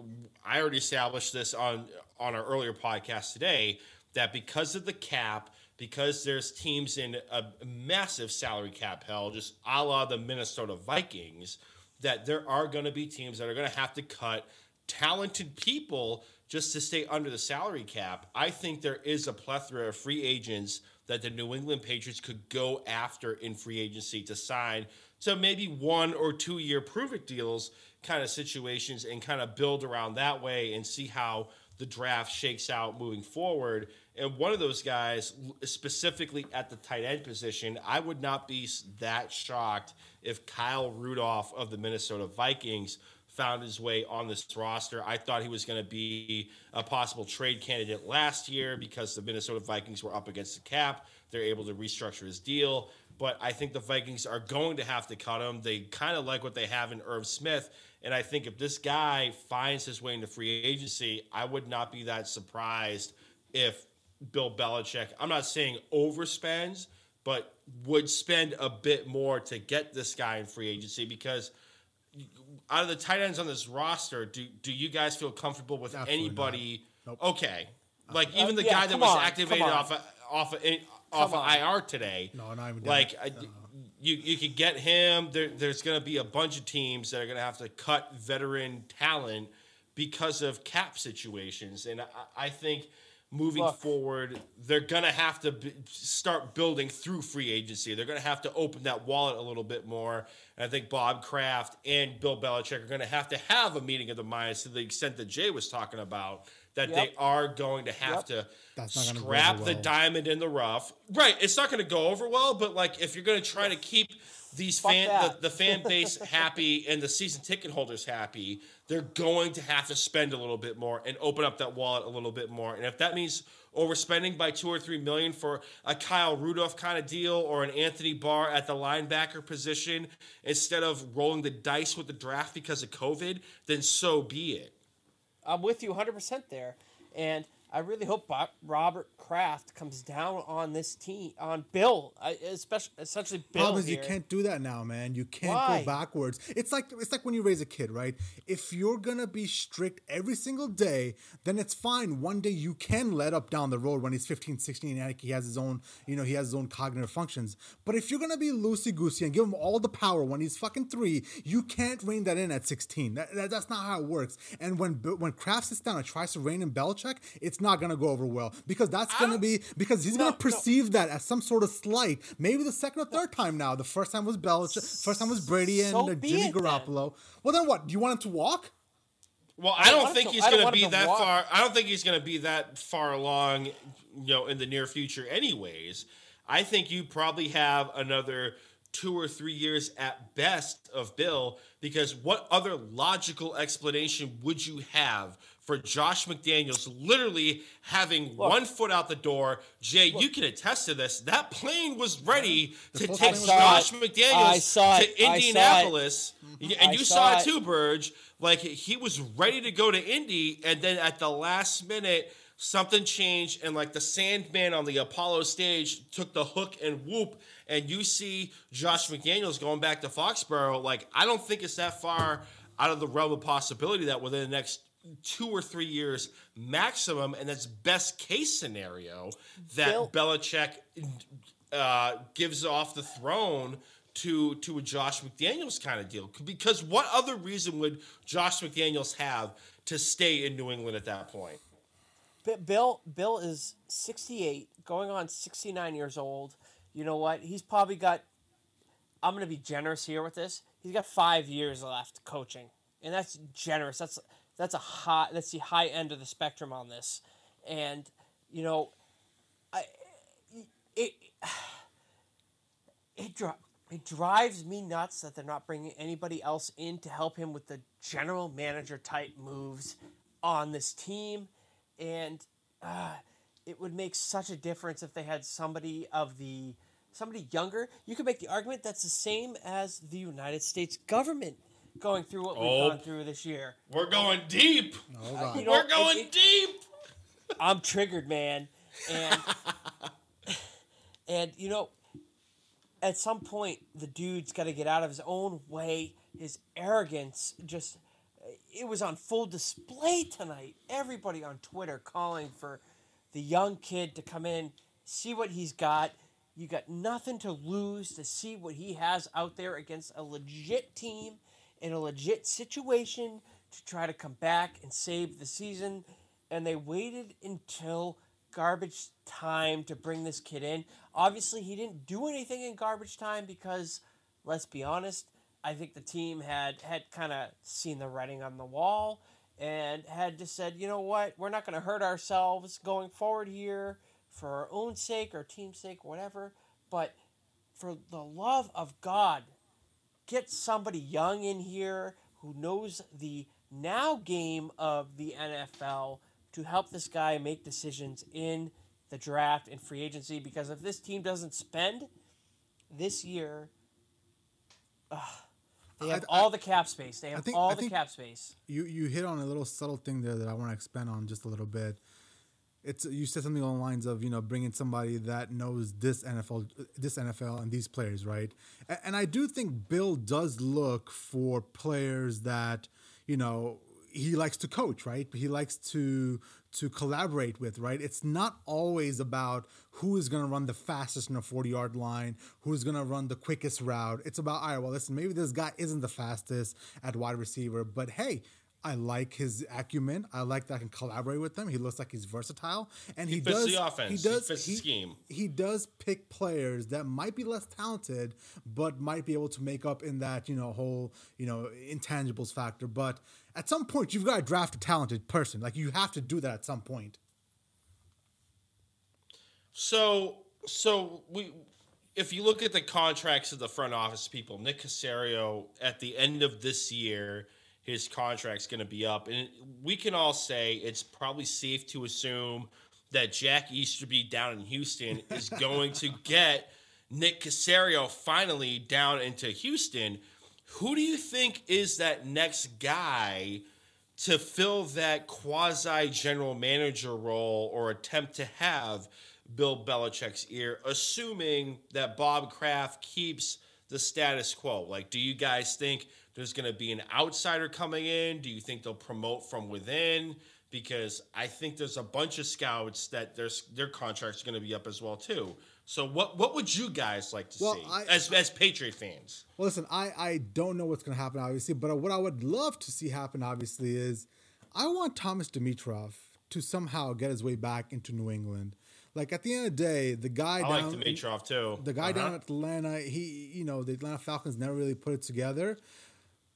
I already established this on on our earlier podcast today that because of the cap, because there's teams in a massive salary cap hell, just a la the Minnesota Vikings, that there are going to be teams that are going to have to cut talented people just to stay under the salary cap. I think there is a plethora of free agents that the New England Patriots could go after in free agency to sign to maybe one or two year prove it deals kind of situations and kind of build around that way and see how the draft shakes out moving forward. And one of those guys, specifically at the tight end position, I would not be that shocked if Kyle Rudolph of the Minnesota Vikings found his way on this roster. I thought he was going to be a possible trade candidate last year because the Minnesota Vikings were up against the cap. They're able to restructure his deal. But I think the Vikings are going to have to cut him. They kind of like what they have in Irv Smith. And I think if this guy finds his way into free agency, I would not be that surprised if Bill Belichick, I'm not saying overspends, but would spend a bit more to get this guy in free agency because – out of the tight ends on this roster, do do you guys feel comfortable with Absolutely anybody? Nope. Okay, like uh, even the yeah, guy that was on, activated off of, off of, off of IR today.
No, not even
like I, you you could get him. There, there's going to be a bunch of teams that are going to have to cut veteran talent because of cap situations, and I, I think moving Look. forward, they're going to have to b- start building through free agency. They're going to have to open that wallet a little bit more. And I think Bob Kraft and Bill Belichick are going to have to have a meeting of the minds to the extent that Jay was talking about. That yep. they are going to have yep. to scrap well. the diamond in the rough. Right. It's not going to go over well, but like if you're going to try to keep these Fuck fan the, the, fan base happy and the season ticket holders happy, they're going to have to spend a little bit more and open up that wallet a little bit more. And if that means overspending by two or three million for a Kyle Rudolph kind of deal or an Anthony Barr at the linebacker position instead of rolling the dice with the draft because of COVID, then so be it.
I'm with you 100% there. And I really hope Bob, Robert Kraft comes down on this team on Bill, uh, especially essentially Bill. Problem is,
you can't do that now, man. You can't Why? go backwards. It's like it's like when you raise a kid, right? If you're gonna be strict every single day, then it's fine. One day you can let up down the road when he's 15, 16, and he has his own, you know, he has his own cognitive functions. But if you're gonna be loosey goosey and give him all the power when he's fucking three, you can't rein that in at 16. That, that, that's not how it works. And when when Kraft sits down and tries to rein in Belichick, it's not gonna go over well because that's gonna be because he's no, gonna perceive no. that as some sort of slight. Maybe the second or third time now. The first time was Belichick. First time was Brady and so uh, Jimmy Garoppolo. Then. Well, then what? Do you want him to walk?
Well, I, I don't think to, he's going to be that walk. far. I don't think he's going to be that far along, you know, in the near future. Anyways, I think you probably have another two or three years at best of Bill because what other logical explanation would you have for Josh McDaniels literally having look, one foot out the door. Jay, look, you can attest to this. That plane was ready to take Josh it. McDaniels to Indianapolis. Mm-hmm. And you saw, saw it too, Burge. Like he was ready to go to Indy, and then at the last minute, something changed, and like the Sandman on the Apollo stage took the hook and whoop, and you see Josh McDaniels going back to Foxborough. Like I don't think it's that far out of the realm of possibility that within the next two or three years maximum, and that's best case scenario that Bill. Belichick uh, gives off the throne to to a Josh McDaniels kind of deal. Because what other reason would Josh McDaniels have to stay in New England at that point?
Bill Bill is 68, going on 69 years old. You know what? He's probably got I'm going to be generous here with this. He's got 5 years left coaching. And that's generous. That's that's a high that's the high end of the spectrum on this. And you know i it it, it drives me nuts that they're not bringing anybody else in to help him with the general manager type moves on this team. And uh, it would make such a difference if they had somebody of the somebody younger. You could make the argument that's the same as the united states government going through what we've oh, gone through this year.
We're going deep. Uh, you know, we're going it, it, deep.
I'm triggered, man. And and you know, at some point the dude's got to get out of his own way his arrogance just it was on full display tonight. Everybody on Twitter calling for the young kid to come in, see what he's got. You got nothing to lose to see what he has out there against a legit team in a legit situation to try to come back and save the season. And they waited until garbage time to bring this kid in. Obviously, he didn't do anything in garbage time because, let's be honest, I think the team had had kind of seen the writing on the wall and had just said, you know what, we're not going to hurt ourselves going forward here for our own sake, our team's sake, whatever. But for the love of God, get somebody young in here who knows the now game of the NFL to help this guy make decisions in the draft and free agency. Because if this team doesn't spend this year, uh, they have
I-
all the cap space. They have
think-
all the cap space.
You you hit on a little subtle thing there that I want to expand on just a little bit. It's you said something along the lines of you know bringing somebody that knows this NFL this NFL and these players right, and, and I do think Bill does look for players that you know he likes to coach right, he likes to to collaborate with right. It's not always about who is going to run the fastest in a forty yard line, who's going to run the quickest route. It's about all right. Well, listen, maybe this guy isn't the fastest at wide receiver, but hey. I like his acumen. I like that I can collaborate with him. He looks like he's versatile, and he,
fits
does.
the offense.
He
He
does.
fits the scheme.
He does pick players that might be less talented, but might be able to make up in that you know whole you know intangibles factor. But at some point, you've got to draft a talented person. Like you have to do that at some point.
So, so we, if you look at the contracts of the front office people, Nick Caserio at the end of this year, his contract's going to be up, and we can all say it's probably safe to assume that Jack Easterby down in Houston is going to get Nick Caserio finally down into Houston. Who do you think is that next guy? to fill that quasi general manager role or attempt to have Bill Belichick's ear, assuming that Bob Kraft keeps the status quo. Like, do you guys think there's going to be an outsider coming in? Do you think they'll promote from within? Because I think there's a bunch of scouts that there's their contracts are going to be up as well too. So what what would you guys like to
Well,
see
I-
as as Patriot fans?
Well, listen, I, I don't know what's going to happen, obviously, but what I would love to see happen, obviously, is I want Thomas Dimitroff to somehow get his way back into New England. Like at the end of the day, the guy
I like
down
Dimitroff too.
the guy
Uh-huh.
down at Atlanta, he you know the Atlanta Falcons never really put it together.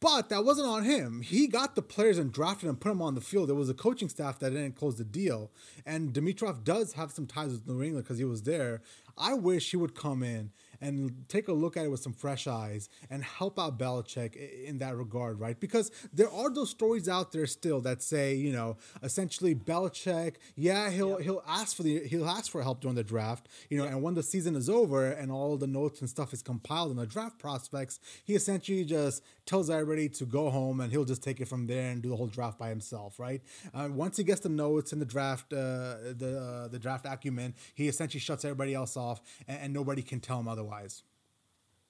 But that wasn't on him. He got the players and drafted and put them on the field. There was a coaching staff that didn't close the deal. And Dimitroff does have some ties with New England because he was there. I wish he would come in and take a look at it with some fresh eyes and help out Belichick in that regard, right? Because there are those stories out there still that say, you know, essentially Belichick, yeah, he'll he'll ask for the he'll ask for help during the draft, you know, and when the season is over and all the notes and stuff is compiled in the draft prospects, he essentially just tells everybody to go home and he'll just take it from there and do the whole draft by himself, right? Uh, once he gets the notes in the draft, uh, the uh, the draft acumen, he essentially shuts everybody else off, and, and nobody can tell him otherwise.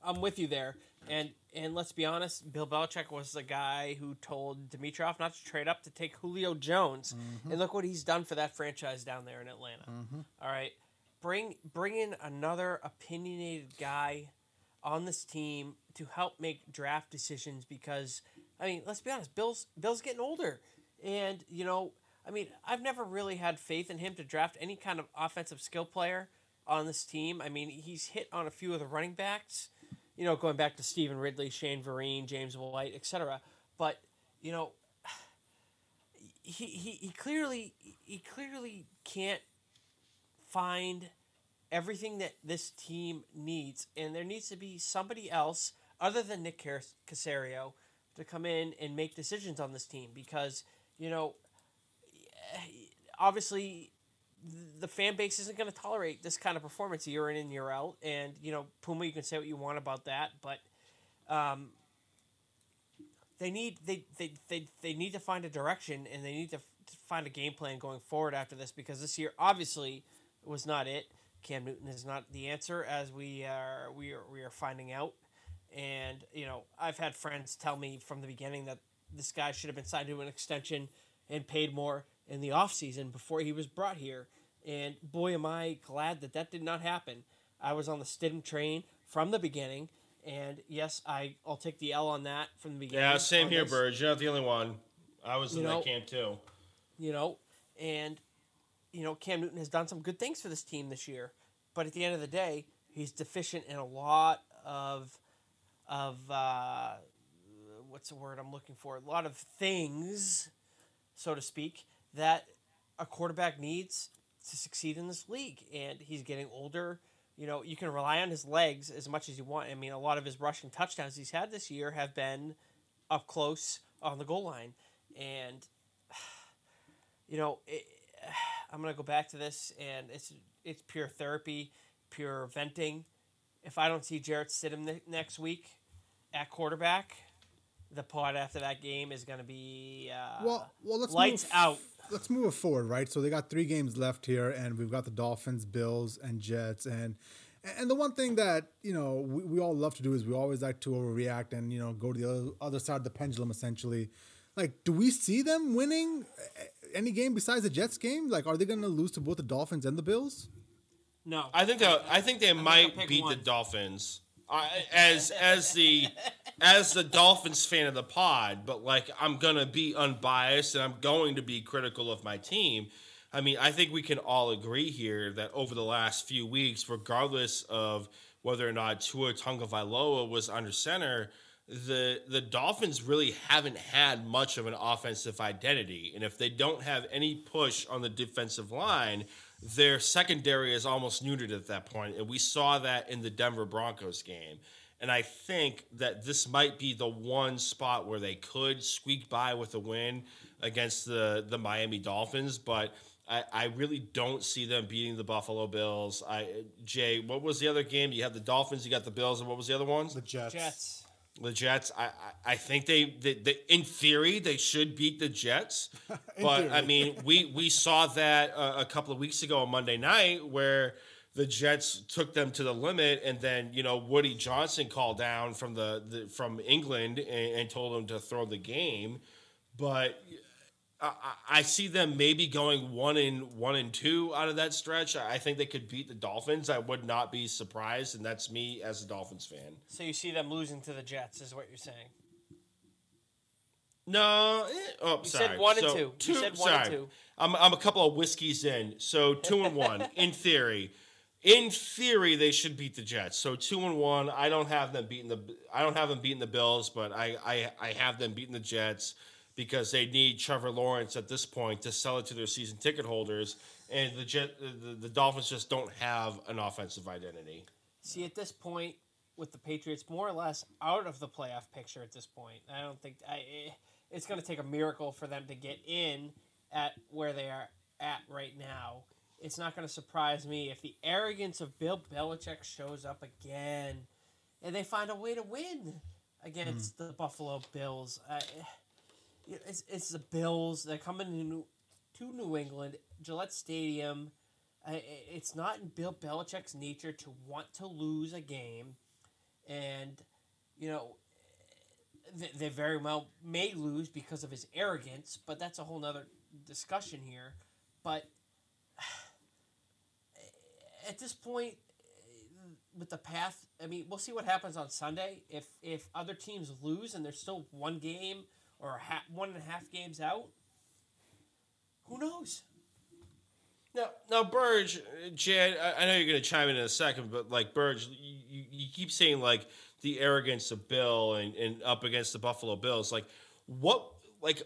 I'm with you there. And and let's be honest, Bill Belichick was the guy who told Dimitroff not to trade up to take Julio Jones. Mm-hmm. And look what he's done for that franchise down there in Atlanta. Mm-hmm. All right. Bring bring in another opinionated guy on this team to help make draft decisions because I mean, let's be honest, Bill's Bill's getting older. And, you know, I mean, I've never really had faith in him to draft any kind of offensive skill player on this team. I mean, he's hit on a few of the running backs, you know, going back to Stevan Ridley, Shane Vereen, James White, etc. But, you know, he, he, he clearly he clearly can't find everything that this team needs, and there needs to be somebody else other than Nick Cas- Caserio to come in and make decisions on this team because you know obviously the fan base isn't going to tolerate this kind of performance year in and year out. And you know Puma you can say what you want about that but um, they need they, they, they, they need to find a direction and they need to, f- to find a game plan going forward after this because this year obviously was not it. Cam Newton is not the answer as we are we are we are finding out, And, you know, I've had friends tell me from the beginning that this guy should have been signed to an extension and paid more in the offseason before he was brought here. And boy, am I glad that that did not happen. I was on the Stidham train from the beginning. And yes, I, I'll take the L on that from the beginning.
Yeah, same here, Burge. You're not the only one. I was in
You
that camp too.
You know, and, you know, Cam Newton has done some good things for this team this year. But at the end of the day, he's deficient in a lot of, of, uh, what's the word I'm looking for? A lot of things, so to speak, that a quarterback needs to succeed in this league. And he's getting older. You know, you can rely on his legs as much as you want. I mean, a lot of his rushing touchdowns he's had this year have been up close on the goal line. And, you know, it, I'm going to go back to this, and it's it's pure therapy, pure venting. If I don't see Jarrett Stidham ne- next week at quarterback, the part after that game is going to be uh,
Well, well, let's
lights
move,
out.
Let's move it forward, right? So they got three games left here, and we've got the Dolphins, Bills, and Jets, and and the one thing that you know we, we all love to do is we always like to overreact and you know go to the other, other side of the pendulum, essentially. Like, do we see them winning any game besides the Jets game? Like, are they going to lose to both the Dolphins and the Bills?
No,
I think I think they
gonna
might
pick
beat
one.
the Dolphins. As as the as the Dolphins fan of the pod, but like I'm gonna be unbiased and I'm going to be critical of my team. I mean, I think we can all agree here that over the last few weeks, regardless of whether or not Tua Tagovailoa was under center, the the Dolphins really haven't had much of an offensive identity, and if they don't have any push on the defensive line, their secondary is almost neutered at that point, and we saw that in the Denver Broncos game. And I think that this might be the one spot where they could squeak by with a win against the the Miami Dolphins, but. I, I really don't see them beating the Buffalo Bills. I Jay, what was the other game? You have the Dolphins, you got the Bills, and what was the other ones?
The Jets.
Jets.
The Jets, I, I, I think they, they, they, in theory, they should beat the Jets. but I mean, we, we saw that uh, a couple of weeks ago on Monday night where the Jets took them to the limit, and then you know Woody Johnson called down from the, the from England and, and told them to throw the game. But I, I- I see them maybe going one and one and two out of that stretch. I think they could beat the Dolphins. I would not be surprised, and that's me as a Dolphins fan.
So you see them losing to the Jets, is what you're saying.
No, eh, oh,
You
sorry.
said one and
So,
two. You said one and two.
I'm, I'm a couple of whiskeys in, so two and one in theory. In theory, they should beat the Jets. So two and one. I don't have them beating the. I don't have them beating the Bills, but I I, I have them beating the Jets because they need Trevor Lawrence at this point to sell it to their season ticket holders, and the Jet the, the Dolphins just don't have an offensive identity.
See, at this point, with the Patriots more or less out of the playoff picture at this point, I don't think I. eh, It's going to take a miracle for them to get in at where they are at right now. It's not going to surprise me if the arrogance of Bill Belichick shows up again, and they find a way to win against the Buffalo Bills. I, eh, it's, it's the Bills. They're coming to New, to New England, Gillette Stadium. It's not in Bill Belichick's nature to want to lose a game, and you know they, very well may lose because of his arrogance, but that's a whole nother discussion here. But at this point, with the path, I mean, we'll see what happens on Sunday. If if other teams lose and they're still one game or ha- one and a half games out, who knows?
Now, now, Burge, Jed, I, I know you're going to chime in in a second, but like Burge, you, you, you keep saying like the arrogance of Bill and, and up against the Buffalo Bills. Like, what, like,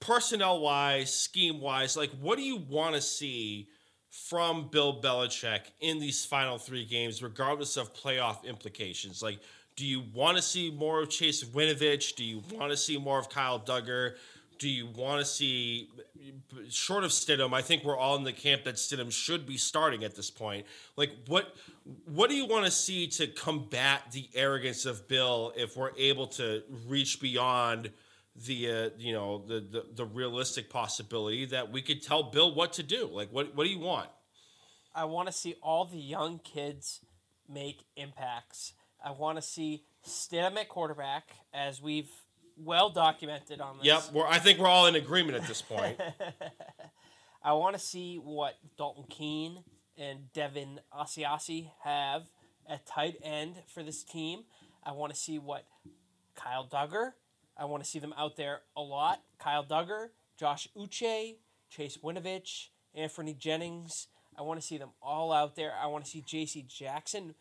personnel wise, scheme wise, like, what do you want to see from Bill Belichick in these final three games, regardless of playoff implications? Like, do you want to see more of Chase Winovich? Do you want to see more of Kyle Dugger? Do you want to see, short of Stidham? I think we're all in the camp that Stidham should be starting at this point. Like, what what do you want to see to combat the arrogance of Bill if we're able to reach beyond the uh, you know the, the the realistic possibility that we could tell Bill what to do? Like, what what do you want?
I want to see all the young kids make impacts. I want to see Stidham at quarterback, as we've well documented on this.
Yep, we're, I think we're all in agreement at this point.
I want to see what Dalton Keene and Devin Asiasi have at tight end for this team. I want to see what Kyle Dugger. I want to see them out there a lot. Kyle Dugger, Josh Uche, Chase Winovich, Anthony Jennings. I want to see them all out there. I want to see J.C. Jackson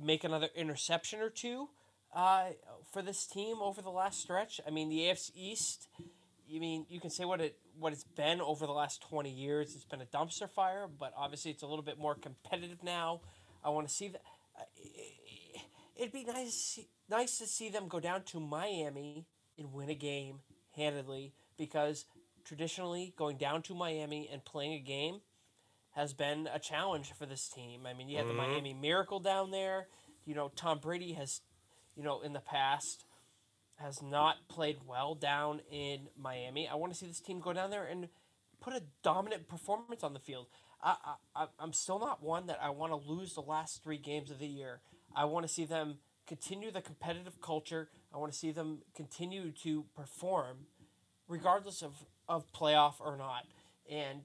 make another interception or two uh, for this team over the last stretch. I mean, the AFC East. You mean you can say what it what it's been over the last twenty years. It's been a dumpster fire, but obviously it's a little bit more competitive now. I want to see that. Uh, it'd be nice nice to see them go down to Miami and win a game handedly because traditionally going down to Miami and playing a game has been a challenge for this team. I mean, you have mm-hmm. the Miami Miracle down there. You know, Tom Brady has, you know, in the past has not played well down in Miami. I want to see this team go down there and put a dominant performance on the field. I, I, I'm still not one that I want to lose the last three games of the year. I want to see them continue the competitive culture. I want to see them continue to perform, regardless of, of playoff or not. And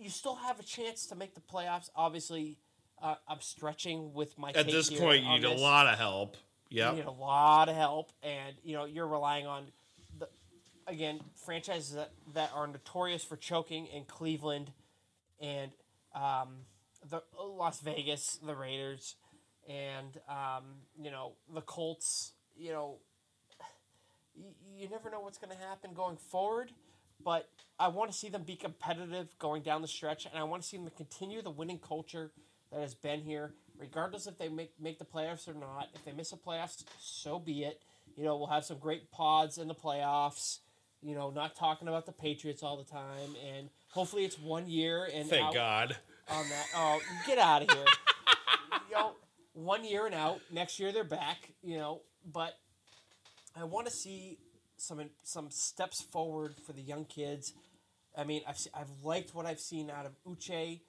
you still have a chance to make the playoffs. Obviously, uh, I'm stretching with my.
At this point, you need this. a lot of help. Yeah,
you need a lot of help, and you know you're relying on the again franchises that, that are notorious for choking in Cleveland, and um, the Las Vegas, the Raiders, and um, you know the Colts. You know, you, you never know what's going to happen going forward, but I want to see them be competitive going down the stretch, and I want to see them continue the winning culture that has been here, regardless if they make make the playoffs or not. If they miss the playoffs, so be it. You know, we'll have some great pods in the playoffs. You know, not talking about the Patriots all the time, and hopefully it's one year and
thank. God
on that. Oh, get out of here. you know, one year and out. Next year they're back. You know, but I want to see some some steps forward for the young kids. I mean, I've I've liked what I've seen out of Uche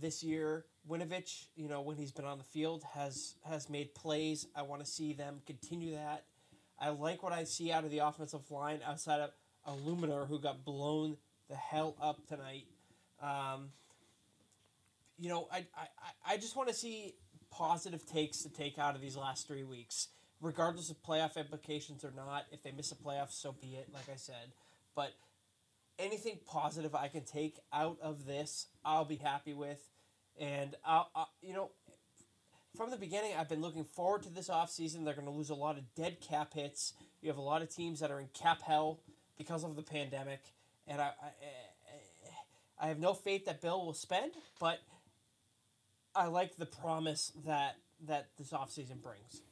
this year. Winovich, you know, when he's been on the field, has has made plays. I want to see them continue that. I like what I see out of the offensive line outside of Eluemunor, who got blown the hell up tonight. Um, you know, I, I, I just want to see positive takes to take out of these last three weeks, regardless of playoff implications or not. If they miss a playoff, so be it, like I said. But anything positive I can take out of this, I'll be happy with. And, I'll, I'll you know, from the beginning, I've been looking forward to this offseason. They're going to lose a lot of dead cap hits. You have a lot of teams that are in cap hell because of the pandemic. And I, I, I have no faith that Bill will spend, but – I like the promise that that this offseason brings.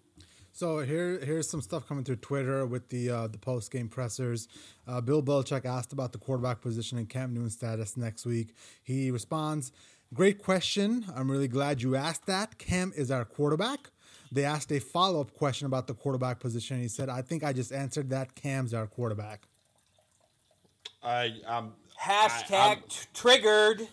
So here, here's some stuff coming through Twitter with the uh, the post game pressers. Uh, Bill Belichick asked about the quarterback position and Cam Newton's status next week. He responds, "Great question. I'm really glad you asked that. Cam is our quarterback." They asked a follow up question about the quarterback position. He said, "I think I just answered that. Cam's our quarterback."
I um
hashtag I, t- triggered.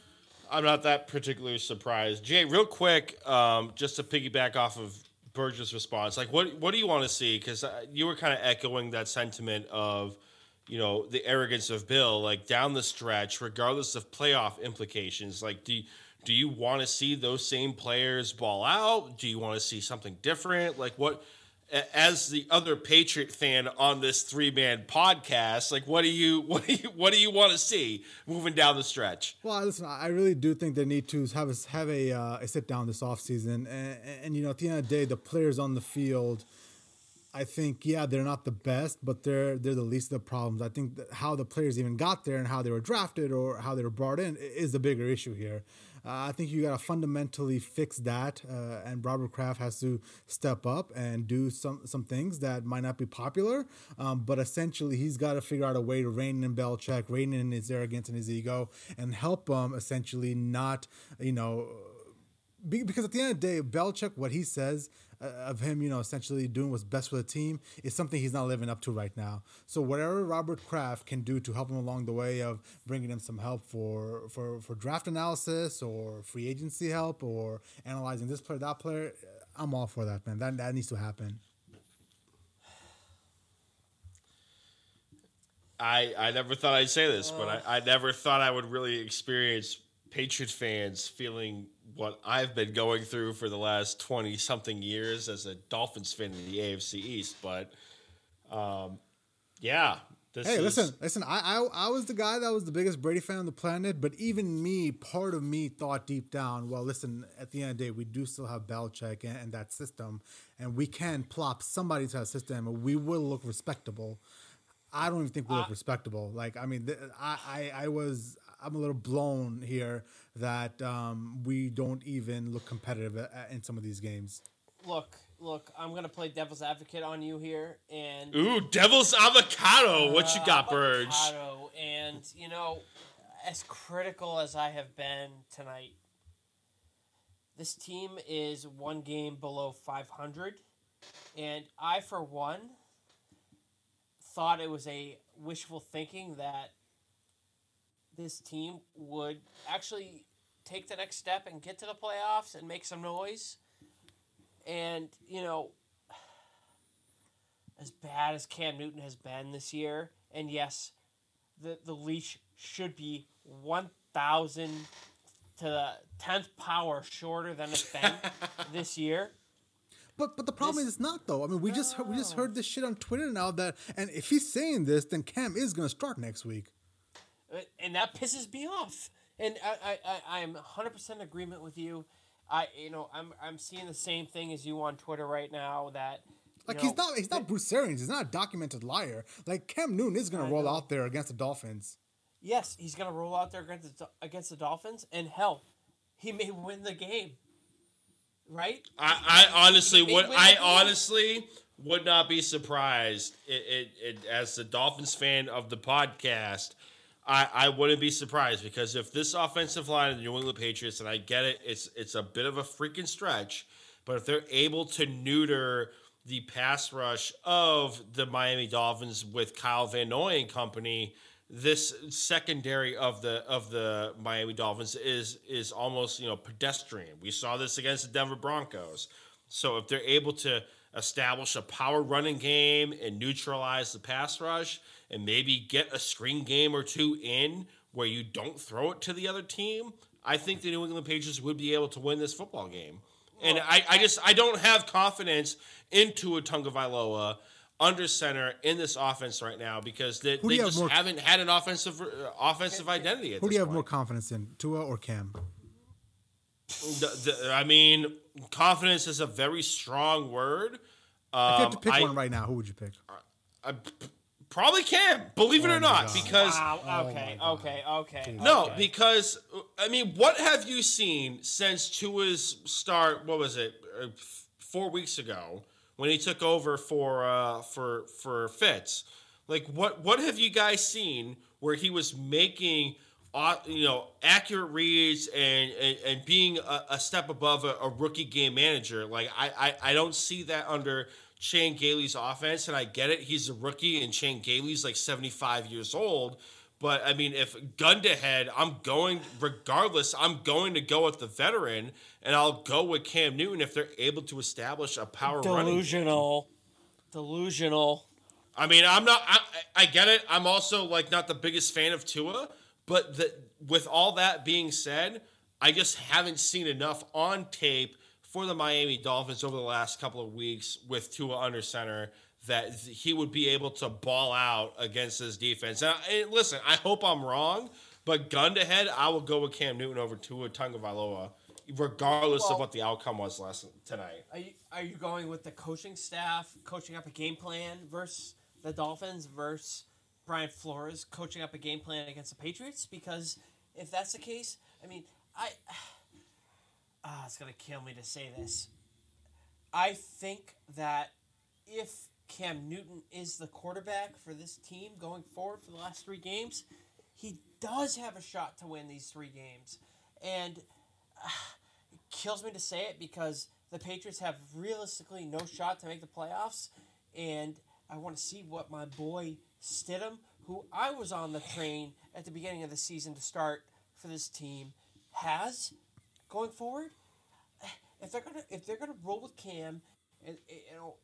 I'm not that particularly surprised. Jay, real quick, um, just to piggyback off of Burge's response, like what what do you want to see? Because uh, you were kind of echoing that sentiment of, you know, the arrogance of Bill, like down the stretch, regardless of playoff implications. Like, do do you want to see those same players ball out? Do you want to see something different? Like, what? As the other Patriot fan on this three man podcast, like what do you what do you what do you want to see moving down the stretch?
Well, listen, I really do think they need to have a have a, uh, a sit down this offseason. And, and you know, at the end of the day, the players on the field. I think yeah they're not the best, but they're they're the least of the problems. I think how the players even got there and how they were drafted or how they were brought in is the bigger issue here. Uh, I think you got to fundamentally fix that, uh, and Robert Kraft has to step up and do some some things that might not be popular, um, but essentially he's got to figure out a way to rein in Belichick, rein in his arrogance and his ego, and help him essentially not, you know be- because at the end of the day, Belichick, what he says Uh, of him, you know, essentially doing what's best for the team is something he's not living up to right now. So whatever Robert Kraft can do to help him along the way of bringing him some help for for for draft analysis or free agency help or analyzing this player that player, uh, I'm all for that, man. That that needs to happen.
I, I never thought I'd say this, but I, I never thought I would really experience Patriots fans feeling what I've been going through for the last 20 something years as a Dolphins fan in the AFC East. But um, yeah. This
Hey,
is,
listen, listen. I, I I was the guy that was the biggest Brady fan on the planet, but even me, part of me thought deep down, well, listen. At the end of the day, we do still have Belichick and, and that system, and we can plop somebody to that system, and we will look respectable. I don't even think we look respectable. Like, I mean, th- I, I I was I'm a little blown here that um, we don't even look competitive a- a- in some of these games.
Look, look, I'm gonna play devil's advocate on you here, and
Ooh, Devil's Avocado. What you
uh,
got, Burge?
avocado, And you know, as critical as I have been tonight, this team is one game below 500, and I, for one, thought it was a wishful thinking that this team would actually take the next step and get to the playoffs and make some noise. And, you know, as bad as Cam Newton has been this year, and yes, the, the leash should be 1,000 to the 10th power shorter than it's been this year.
But but the problem
This-
is it's not though. I mean, we just heard, we just heard this shit on Twitter now that, and if he's saying this, then Cam is gonna start next week.
And that pisses me off. And I, I, I I'm 100% in agreement with you. I, you know, I'm, I'm seeing the same thing as you on Twitter right now. That you
Like
know,
he's not he's not Bruce Arians. He's not a documented liar. Like Cam Newton is gonna
I
roll
know.
out there against the Dolphins.
Yes, he's gonna roll out there against the, against the Dolphins, and hell, he may win the game. Right?
I, I honestly would. I honestly would not be surprised. It, it, it, as the Dolphins fan of the podcast, I, I wouldn't be surprised because if this offensive line of the New England Patriots, and I get it, it's it's a bit of a freaking stretch, but if they're able to neuter the pass rush of the Miami Dolphins with Kyle Van Noy and company, this secondary of the of the Miami Dolphins is is almost you know pedestrian. We saw this against the Denver Broncos. So if they're able to establish a power running game and neutralize the pass rush and maybe get a screen game or two in where you don't throw it to the other team, I think the New England Patriots would be able to win this football game. And I, I just I don't have confidence into a Tagovailoa under center in this offense right now because they, they
you have
just
more-
haven't had an offensive uh, offensive identity. At
Who do you have
point.
more confidence in, Tua or Cam?
The- the- I mean, confidence is a very strong word.
if you had to
Um,
pick
I-
one right now, who would you pick?
I probably can, believe it
Oh
or
my
not,
God.
because
Wow. Okay.
my
Okay. Okay.
no,
okay.
because I mean, what have you seen since Tua's start? What was it? uh, Four weeks ago when he took over for uh, for for Fitz. Like, what what have you guys seen where he was making? Uh, you know, accurate reads and and, and being a, a step above a, a rookie game manager. Like I, I I don't see that under Chan Gailey's offense, and I get it. He's a rookie, and Chan Gailey's like seventy five years old. But I mean, if gun to head, I'm going regardless. I'm going to go with the veteran, and I'll go with Cam Newton if they're able to establish a power running.
delusional. Delusional.
I mean, I'm not. I, I get it. I'm also like not the biggest fan of Tua, but the, with all that being said, I just haven't seen enough on tape for the Miami Dolphins over the last couple of weeks with Tua under center that he would be able to ball out against this defense. And, I, and listen, I hope I'm wrong, but gun to head, I will go with Cam Newton over Tua Tagovailoa, regardless of what the outcome was last tonight.
Are you are you going with the coaching staff coaching up a game plan versus the Dolphins versus Brian Flores coaching up a game plan against the Patriots? Because if that's the case, I mean, I ah, it's gonna kill me to say this. I think that if Cam Newton is the quarterback for this team going forward for the last three games, he does have a shot to win these three games, and. ah, kills me to say it because the Patriots have realistically no shot to make the playoffs, and I want to see what my boy Stidham, who I was on the train at the beginning of the season to start for this team, has going forward. If they're gonna if they're gonna roll with Cam, and you know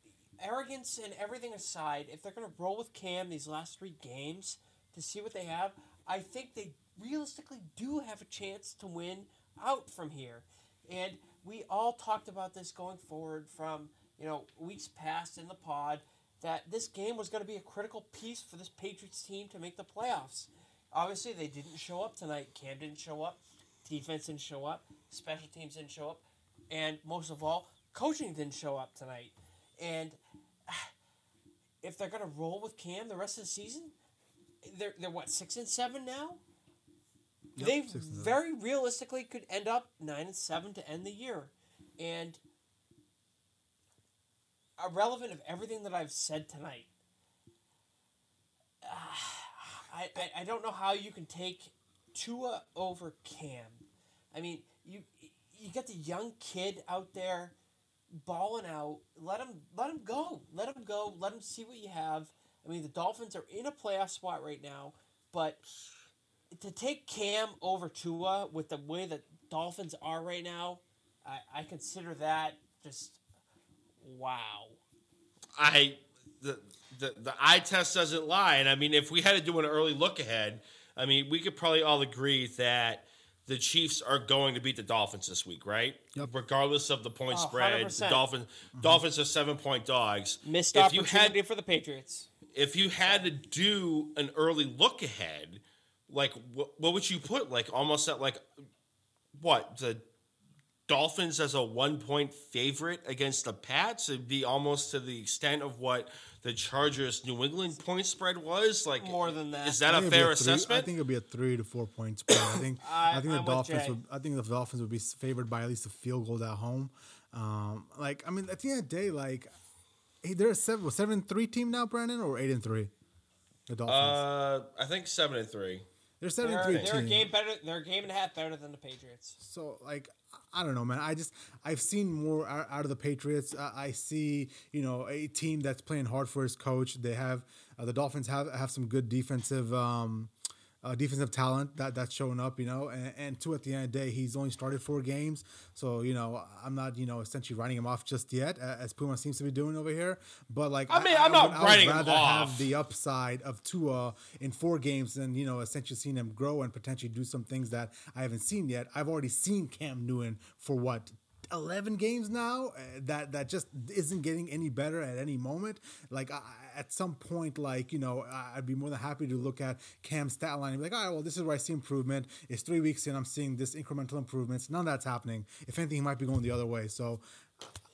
arrogance and everything aside, if they're gonna roll with Cam these last three games to see what they have, I think they realistically do have a chance to win out from here. And we all talked about this going forward from you know weeks past in the pod that this game was going to be a critical piece for this Patriots team to make the playoffs. Obviously, they didn't show up tonight. Cam didn't show up. Defense didn't show up. Special teams didn't show up. And most of all, coaching didn't show up tonight. And if they're going to roll with Cam the rest of the season, they're, they're what, six and seven now?
Yep,
they very realistically could end up nine and seven to end the year. And irrelevant of everything that I've said tonight, I, I, I don't know how you can take Tua over Cam. I mean, you you get the young kid out there balling out. Let him let him go. Let him go. Let him see what you have. I mean, the Dolphins are in a playoff spot right now, but to take Cam over Tua with the way that Dolphins are right now, I, I consider that just wow.
I the, the the eye test doesn't lie, and I mean, if we had to do an early look ahead, I mean, we could probably all agree that the Chiefs are going to beat the Dolphins this week, right?
Yep.
Regardless of the point
Oh,
spread, the
100%.
Dolphins mm-hmm. Dolphins are seven point dogs.
Missed
if you
opportunity
had
for the Patriots.
if you had to do an early look ahead, like what, what would you put? Like almost at like what the Dolphins as a one point favorite against the Pats? It'd be almost to the extent of what the Chargers New England point spread was. Like
More than that.
Is that
I
a
think it'd
fair
three-
assessment?
I think it'll be a three to four point spread. I think
I-
I, think the
I'm with
Dolphins would I think the Dolphins would be favored by at least a field goal at home. Um, like I mean, at the end of the day, like hey, they're a seven what, seven and three team now, Brandon, or eight and three. The Dolphins.
uh, I think seven and three.
they're seven
They're,
and 3
they're a game better. They're a game and a half better than the Patriots.
So like I don't know, man. I just I've seen more out, of the Patriots. I see you know a team that's playing hard for his coach. They have uh, the Dolphins have have some good defensive. Um, uh, defensive talent that that's showing up, you know, and, and two at the end of the day, he's only started four games, so you know I'm not you know essentially writing him off just yet, as Puma seems to be doing over here. But like
I mean, I'm not
would- I would
writing him
rather
off.
have the upside of Tua in four games than you know essentially seeing him grow and potentially do some things that I haven't seen yet. I've already seen Cam Newton for what 11 games now uh, that that just isn't getting any better at any moment like I, at some point like you know I- i'd be more than happy to look at cam's stat line and be like all right well this is where i see improvement it's three weeks in i'm seeing this incremental improvements none of that's happening if anything he might be going the other way so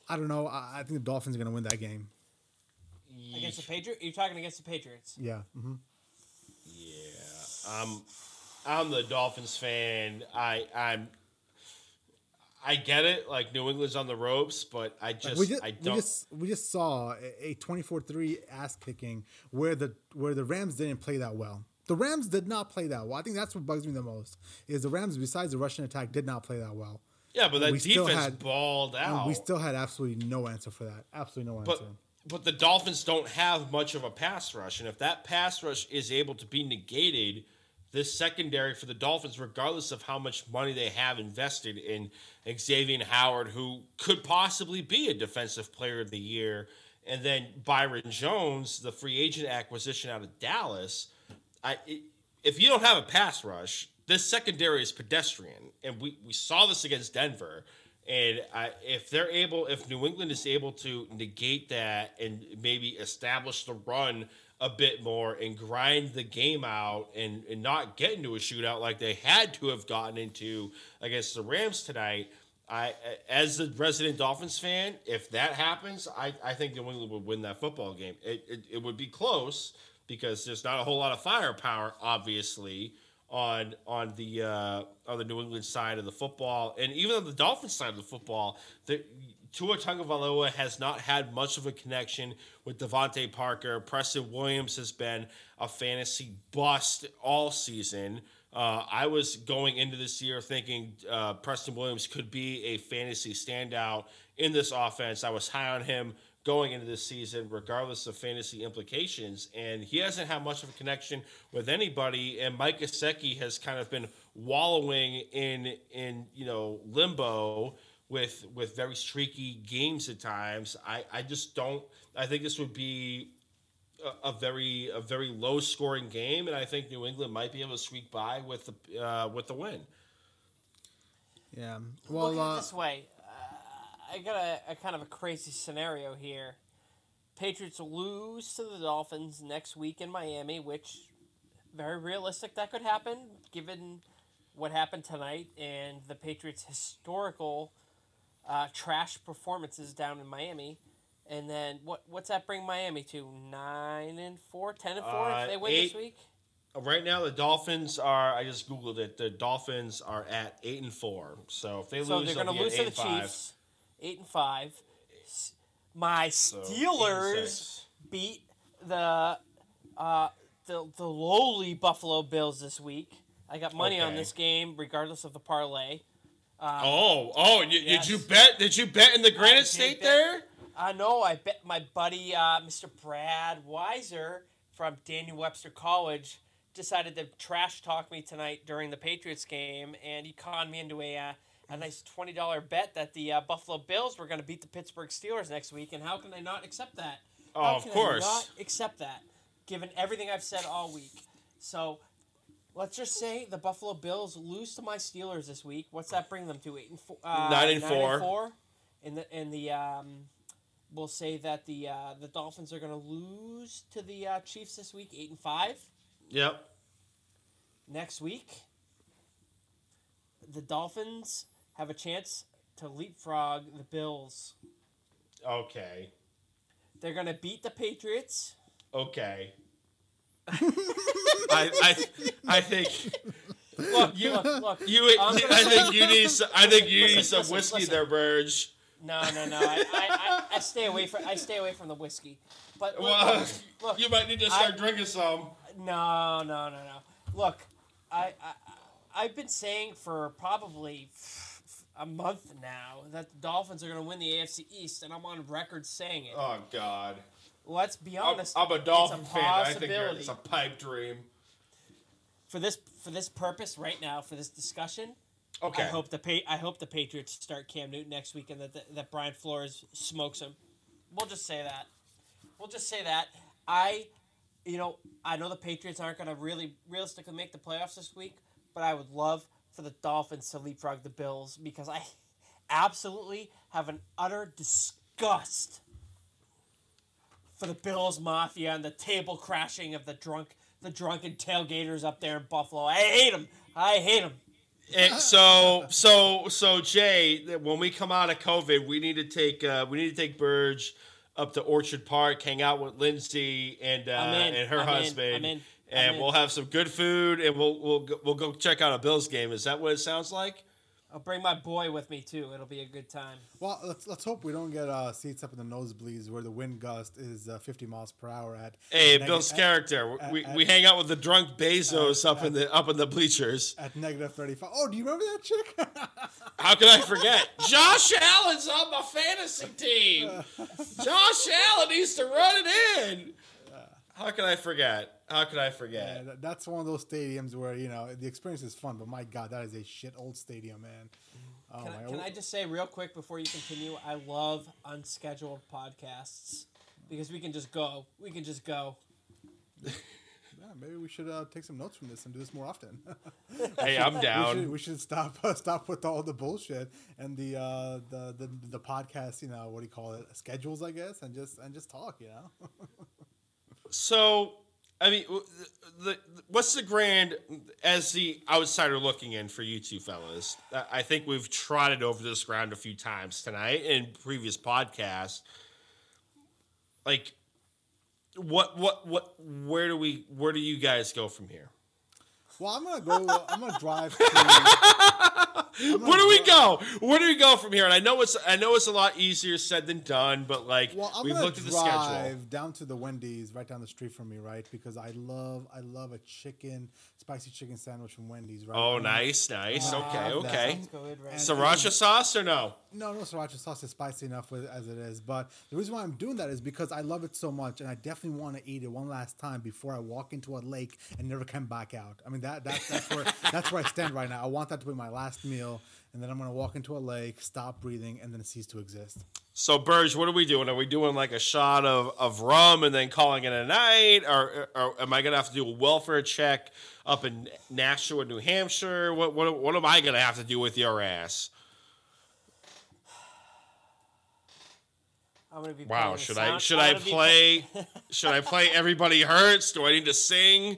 i don't know i, I think the dolphins are going to win that game
Against the Patriots? You're talking against the Patriots.
yeah Mm-hmm. Yeah.
Um, I'm the Dolphins fan. I I'm I get it. Like New England's on the ropes, but I just,
we just,
I don't.
just we just saw a 24-3 ass kicking where the where the Rams didn't play that well. The Rams did not play that well. I think that's what bugs me the most. Is the Rams besides the rushing attack did not play that well.
yeah, but that
we
defense
had-
balled
And
out.
we still had absolutely no answer for that. Absolutely no answer.
but
answer.
but the Dolphins don't have much of a pass rush, and if that pass rush is able to be negated, this secondary for the Dolphins, regardless of how much money they have invested in Xavier Howard, who could possibly be a defensive player of the year, and then Byron Jones, the free agent acquisition out of Dallas, I if you don't have a pass rush, this secondary is pedestrian, and we, we saw this against Denver. And I, if they're able, if New England is able to negate that and maybe establish the run a bit more and grind the game out and, and not get into a shootout like they had to have gotten into against the Rams tonight, I, as a resident Dolphins fan, if that happens, I, I think New England would win that football game. It, it, it would be close because there's not a whole lot of firepower, obviously, on on the uh, on the New England side of the football, and even on the Dolphins side of the football, the Tua Tagovailoa has not had much of a connection with DeVante Parker. Preston Williams has been a fantasy bust all season. Uh, I was going into this year thinking uh, Preston Williams could be a fantasy standout in this offense. I was high on him going into this season, regardless of fantasy implications. And he hasn't had much of a connection with anybody. And Mike Gesicki has kind of been wallowing in in you know limbo with with very streaky games at times. I I just don't. I think this would be a, a very a very low scoring game, and I think New England might be able to squeak by with the uh, with the win.
Yeah.
Well,
Well,
Look at it
uh,
this way. Uh, I got a, a kind of a crazy scenario here. Patriots lose to the Dolphins next week in Miami, which very realistic that could happen given what happened tonight and the Patriots' historical uh, trash performances down in Miami. And then what what's that bring Miami to? Nine and four, ten and four
Uh,
if they win
eight-
this week?
Right now, the Dolphins are. I just googled it. The Dolphins are at eight and four. So if they
So
lose,
they're going to lose to the. Chiefs, eight and five. My
So,
Steelers
six.
beat the uh, the the lowly Buffalo Bills this week. I got money on this game, regardless of the parlay.
Oh, oh! You,
Yes.
Did you bet? Did you bet in the Granite State
bet.
there?
I know. I bet my buddy, uh, Mr. Brad Weiser from Daniel Webster College, decided to trash talk me tonight during the Patriots game, and he conned me into a uh, a nice twenty dollar bet that the uh, Buffalo Bills were going to beat the Pittsburgh Steelers next week. And how can I not accept that?
Oh,
How
of course.
I not accept that, given everything I've said all week. So. Let's just say the Buffalo Bills lose to my Steelers this week. What's that bring them to? Eight and four. Uh,
Nine and four.
four. In the in the um, we'll say that the uh, the Dolphins are going to lose to the uh, Chiefs this week, eight and five.
Yep.
Next week, the Dolphins have a chance to leapfrog the Bills.
Okay.
They're going to beat the Patriots.
Okay. I, I I think
Look, you, look, look.
you.
I'm gonna
I think you need. Some, I think you need some
listen,
whiskey
listen.
there, Burge.
No, no, no. I, I, I, I stay away from I stay away from the whiskey. But look,
Well,
look, look,
you might need to start
I-
drinking some.
No, no, no, no. Look, I, I I've been saying for probably a month now that the Dolphins are going to win the AFC East, and I'm on record saying it.
Oh God.
Let's be
I'm,
honest.
I'm a Dolphin
it's a
fan. I think it's a pipe dream.
for this for this purpose right now for this discussion.
Okay.
I hope the pa- I hope the Patriots start Cam Newton next week and that that, that Brian Flores smokes him. We'll just say that. We'll just say that. I, you know, I know the Patriots aren't going to really realistically make the playoffs this week, but I would love for the Dolphins to leapfrog the Bills because I absolutely have an utter disgust for the Bills Mafia and the table crashing of the drunk, the drunken tailgaters up there in Buffalo. I hate them. I hate them.
And so so so Jay, when we come out of COVID, we need to take uh, we need to take Burge up to Orchard Park, hang out with Lindsay and uh,
in.
and her
I'm in.
husband,
in. I'm
and
in.
we'll have some good food, and we'll we'll go, we'll go check out a Bills game. Is that what it sounds like?
I'll bring my boy with me too. It'll be a good time.
Well, let's let's hope we don't get uh, seats up in the nosebleeds where the wind gust is uh, 50 miles per hour at.
Hey,
neg-
Bill's
at-
character. We,
at-
we hang out with the drunk Bezos up in the up in the bleachers.
At negative 35. Oh, do you remember that chick?
How can I forget? Josh Allen's on my fantasy team. Josh Allen needs to run it in. How can I forget? How could I forget?
Yeah, that- that's one of those stadiums where you know the experience is fun, but my God, that is a shit old stadium, man. Oh
Can,
my
I, can I just say real quick before you continue? I love unscheduled podcasts because we can just go. We can just go.
yeah, maybe we should uh, take some notes from this and do this more often.
Hey, I'm
we, should,
down.
we should stop stop with all the bullshit and the uh, the, the the podcast. You know what do you call it? Schedules, I guess, and just and just talk. You know.
So, I mean, the, the what's the grand as the outsider looking in for you two fellas? I- think we've trotted over this ground a few times tonight in previous podcasts. Like, what, what, what? Where do we? Where do you guys go from here?
Well, I'm gonna go. I'm gonna drive to.
Where do we go? go? Where do we go from here? And I know it's I know it's a lot easier said than done, but like
Well, I'm
we've
gonna
looked at the
drive
schedule.
down to the Wendy's right down the street from me, right? Because I love, I love a chicken, spicy chicken sandwich from Wendy's, right?
Oh, nice, nice.
Ah,
okay, okay.
Good, right?
And-
Sriracha sauce or no?
No, no sriracha sauce is spicy enough with, as it is. But the reason why I'm doing that is because I love it so much, and I definitely want to eat it one last time before I walk into a lake and never come back out. I mean, that that's that's where that's where I stand right now. I want that to be my last meal, and then I'm gonna walk into a lake, stop breathing, and then cease to exist.
So, Burge, what are we doing? Are we doing like a shot of, of rum and then calling it a night? Or, or am I going to have to do a welfare check up in Nashua, New Hampshire? What, what, what am I going to have to do with your ass?
I'm gonna be.
Wow, should I should
I'm
I
gonna be
play should I play Everybody Hurts? Do I need to sing?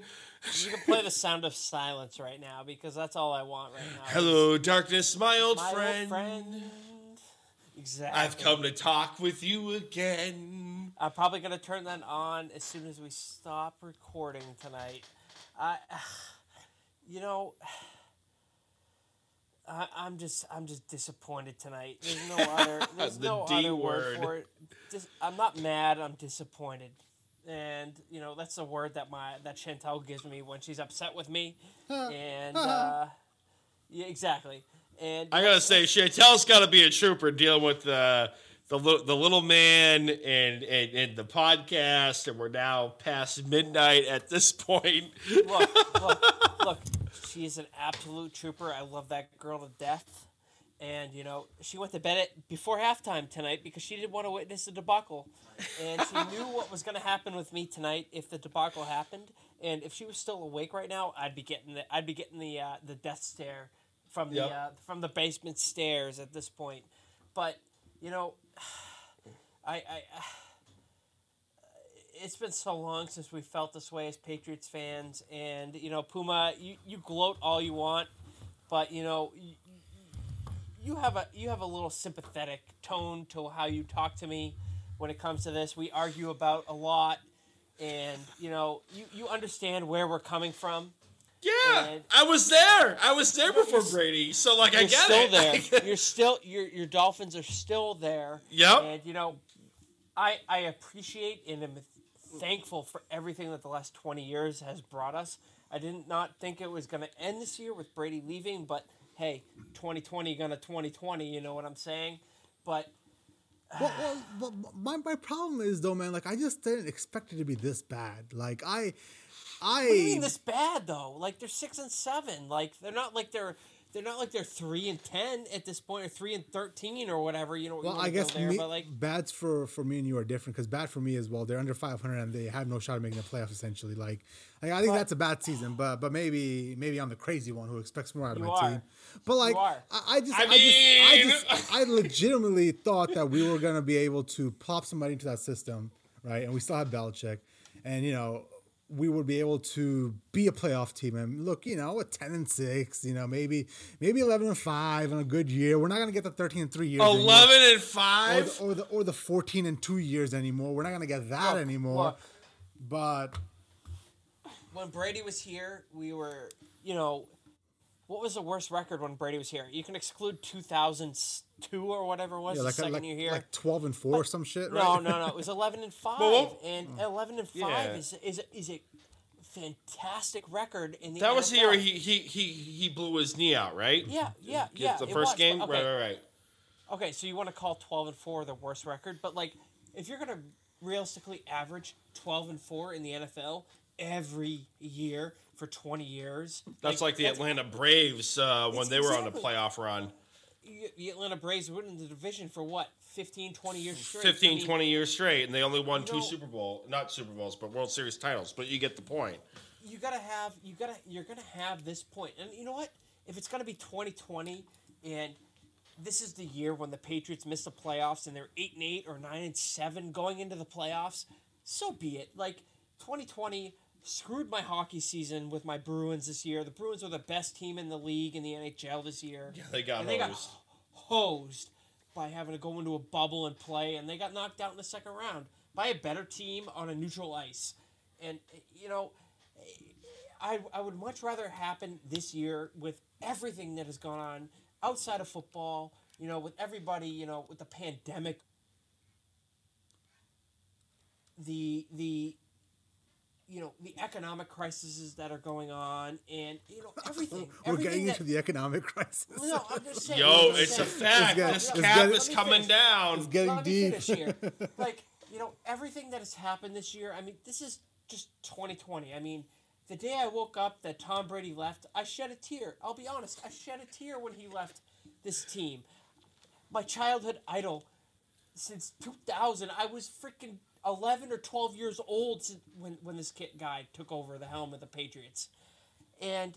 You can play the sound of silence right now because that's all I want right now.
Hello, darkness, my old
my old
friend.
friend. Exactly.
I've come to talk with you again.
I'm probably gonna turn that on as soon as we stop recording tonight. I, you know, I, I'm just I'm just disappointed tonight. There's no other there's
The
no
D
other
word.
word for it. Dis, I'm not mad. I'm disappointed, and you know that's the word that my that Chantel gives me when she's upset with me. and uh, yeah, exactly. And
I gotta say, Chantel's got to be a trooper dealing with the the the little man and, and and the podcast, and we're now past midnight at this point.
look, look, look. She is an absolute trooper. I love that girl to death. And you know, she went to bed at before halftime tonight because she didn't want to witness the debacle, and she knew what was going to happen with me tonight if the debacle happened. And if she was still awake right now, I'd be getting the I'd be getting the uh, the death stare from the
Yep.
uh, from the basement stairs at this point. But you know, I I it's been so long since we felt this way as Patriots fans, and you know, Puma, you, you gloat all you want, but you know, you, have a you have a little sympathetic tone to how you talk to me when it comes to this. We argue about a lot, and you know, you, you understand where we're coming from.
Yeah,
And-
I was there. I was there before Brady, so like I
You're
get
still
it.
there. You're still your your Dolphins are still there.
Yep.
And you know, I I appreciate and am thankful for everything that the last twenty years has brought us. I did not think it was going to end this year with Brady leaving, but hey, twenty twenty gonna twenty twenty. You know what I'm saying? But
well, well, but my, my problem is though, man. Like I just didn't expect it to be this bad. Like I, I.
what do you mean this bad though? Like they're six and seven. Like they're not like they're. They're not like they're three and ten at this point, or three and thirteen, or whatever. You know.
Well,
wanna
I guess
there,
me,
but like
bads for for me and you are different because bad for me as well. They're under 500 and they have no shot of making the playoffs. Essentially, like I, I think
But-
that's a bad season. But but maybe maybe I'm the crazy one who expects more out of my
are.
team. But like. I, I just
I
I, just I
mean-
just I legitimately thought that we were gonna be able to plop somebody into that system, right? And we still have Belichick, and you know. We would be able to be a playoff team and look, you know, a ten and six, you know, maybe maybe eleven and five in a good year. We're not gonna get the thirteen and three years. anymore
Eleven and
or
five.
the, or the or the 14 and 2 years anymore. We're not going to get that
Look,
anymore.
look.
But
when Brady was here, we were, you know, what was the worst record when Brady was here? You can exclude 2002 or whatever it was,
yeah,
the
like
second
like,
year here.
like 12 and 4 or some shit,
no,
right?
no, no. It was 11 and 5.
Well,
and 11 and 5
Yeah.
is, is, a- is a fantastic record in the
That was the year where he, he he he blew his knee out, right?
Yeah, yeah,
Get
yeah.
The first
was,
game,
but-
right, right, right.
Okay, so you want to call 12 and 4 the worst record, but like if you're going to realistically average 12 and 4 in the NFL every year for 20 years,
That's like the
that's-
Atlanta Braves uh, when they were on a playoff run.
the Atlanta Braves were in the division for what 15 20 years straight
15,
I mean,
20 years straight, and they only won two
know-
Super Bowl, not Super Bowls, but World Series titles. But you get the point.
you gotta have you gotta you're gonna have this point and you know what if it's gonna be 2020 and this is the year when the Patriots miss the playoffs and they're 8 and 8 or 9 and 7 going into the playoffs so be it like 2020 screwed my hockey season with my Bruins this year the Bruins are the best team in the league in the NHL this year
Yeah, they got
and they got
hosed.
hosed by having to go into a bubble and play, and they got knocked out in the second round by a better team on a neutral ice. And you know, I I would much rather happen this year with everything that has gone on outside of football, you know, with everybody, you know, with the pandemic, the the you know the economic crises that are going on, and you know everything.
We're
everything
getting
that,
into the economic crisis.
No, I'm just saying.
Yo,
I'm just
it's a fact.
getting-
this cap
getting-
is coming
finish.
down.
It's getting
Let me
deep.
finish here. like you know everything that has happened this year. I mean, this is just 2020. I mean, the day I woke up that Tom Brady left, I shed a tear. I'll be honest, I shed a tear when he left this team. My childhood idol since 2000. I was freaking 11 or 12 years old when when this kid guy took over the helm of the Patriots, and.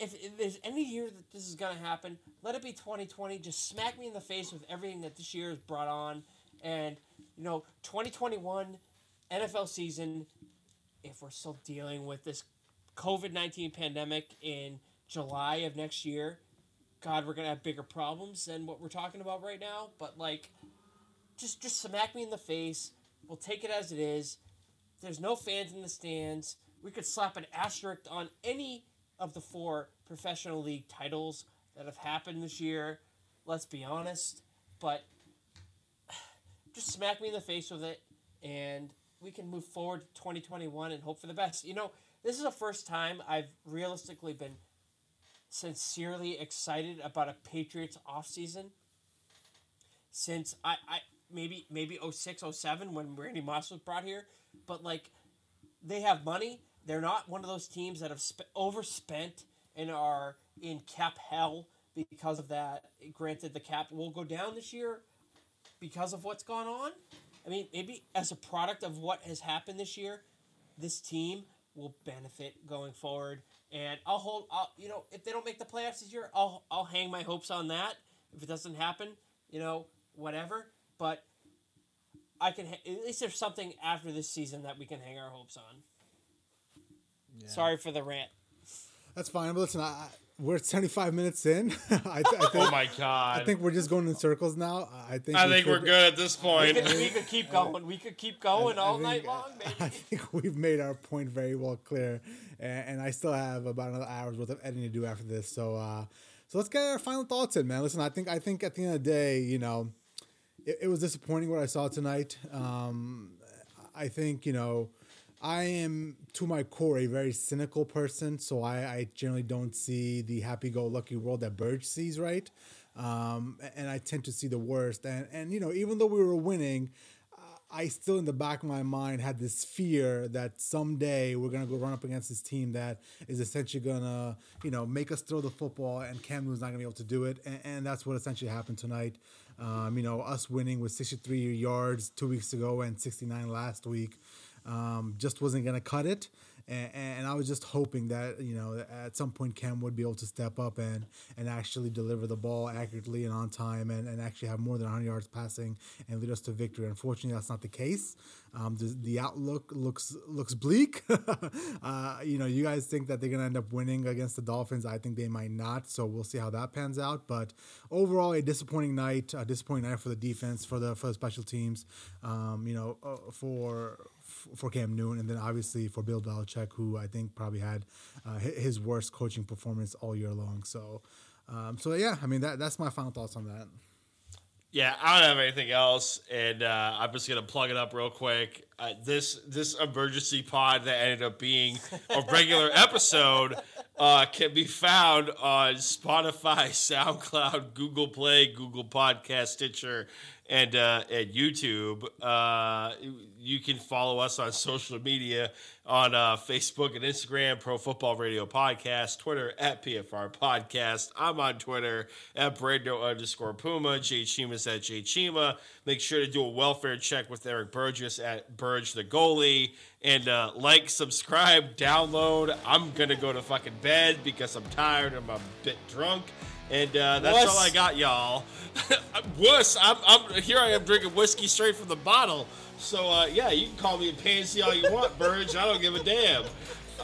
If, if there's any year that this is gonna happen, let it be 2020. Just smack me in the face with everything that this year has brought on, and you know 2021 NFL season. If we're still dealing with this COVID 19 pandemic in July of next year, God, we're gonna have bigger problems than what we're talking about right now. But like, just just smack me in the face. We'll take it as it is. There's no fans in the stands. We could slap an asterisk on any of the four professional league titles that have happened this year. Let's be honest, but just smack me in the face with it, and we can move forward to 2021 and hope for the best. You know, this is the first time I've realistically been sincerely excited about a Patriots offseason since I, I maybe maybe 06, 07 when Randy Moss was brought here, but like they have money. They're not one of those teams that have sp- overspent and are in cap hell because of that. Granted, the cap will go down this year because of what's gone on. I mean, maybe as a product of what has happened this year, this team will benefit going forward. And I'll hold, I'll, you know, if they don't make the playoffs this year, I'll, I'll hang my hopes on that. If it doesn't happen, you know, whatever. But I can, ha- at least there's something after this season that we can hang our hopes on. Sorry for the rant.
That's fine. But listen, I, I- we're 75 minutes in. I, th- I think,
Oh my god.
I think we're just going in circles now. I think.
I
we
think we're
figured-
good at this
We
point.
could, we could keep going. We could keep going
I
all
think-
night long,
I think we've made our point very well clear, and, and I still have about another hour's worth of editing to do after this. So, uh, so let's get our final thoughts in, man. Listen, I think I think at the end of the day, you know, it, it was disappointing what I saw tonight. Um, I think you know, I am to my core a very cynical person, so I, I generally don't see the happy-go-lucky world that Burge sees, right? Um, and I tend to see the worst. And and you know, even though we were winning, I still, in the back of my mind, had this fear that someday we're gonna go run up against this team that is essentially gonna, you know, make us throw the football, and Cam Newton's not gonna be able to do it, and, and that's what essentially happened tonight. Um, you know, us winning with 63 yards two weeks ago and 69 last week, um, just wasn't gonna cut it. And, and I was just hoping that you know at some point Cam would be able to step up and and actually deliver the ball accurately and on time and, and actually have more than 100 yards passing and lead us to victory. Unfortunately, that's not the case. Um, the, the outlook looks looks bleak. uh, you know, you guys think that they're gonna end up winning against the Dolphins. I think they might not. So we'll see how that pans out. But overall, a disappointing night. A disappointing night for the defense, for the for the special teams. Um, you know, uh, for for Cam Newton, and then obviously for Bill Belichick, who I think probably had uh, his worst coaching performance all year long. So, um, so yeah, I mean that that's my final thoughts on that.
Yeah, I don't have anything else, and uh, I'm just gonna plug it up real quick. Uh, this this emergency pod that ended up being a regular episode uh, can be found on Spotify, SoundCloud, Google Play, Google Podcast, Stitcher, and uh, and YouTube. Uh, you can follow us on social media on uh, Facebook and Instagram, Pro Football Radio Podcast, Twitter at PFR Podcast. I'm on Twitter at Brando underscore Puma, J Chima's at J Chima. Make sure to do a welfare check with Eric Burgess at Burge the goalie. And uh, like, subscribe, download. I'm going to go to fucking bed because I'm tired. I'm a bit drunk. And uh, that's
Wuss.
all I got, y'all. Wuss, I'm, I'm here. I am drinking whiskey straight from the bottle. So uh, yeah, you can call me a pansy all you want, Burge. I don't give a damn.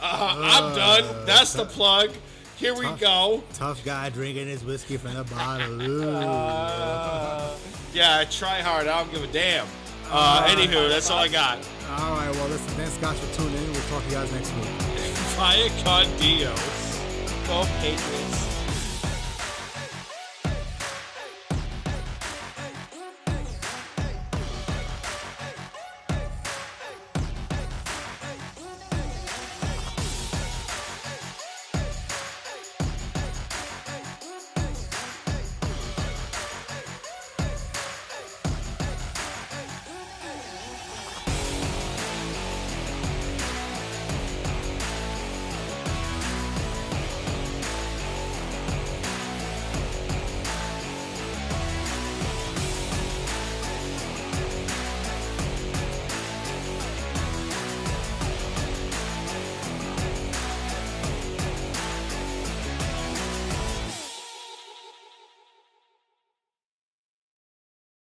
Uh, I'm done. That's the plug. Here we go.
Tough guy drinking his whiskey from the bottle. Ooh.
Yeah, try hard. I don't give a damn. Uh, anywho, that's all I got.
All right, well, listen, thanks guys for tuning in. We'll talk to you guys next week.
Via con Dios.
Go Patriots.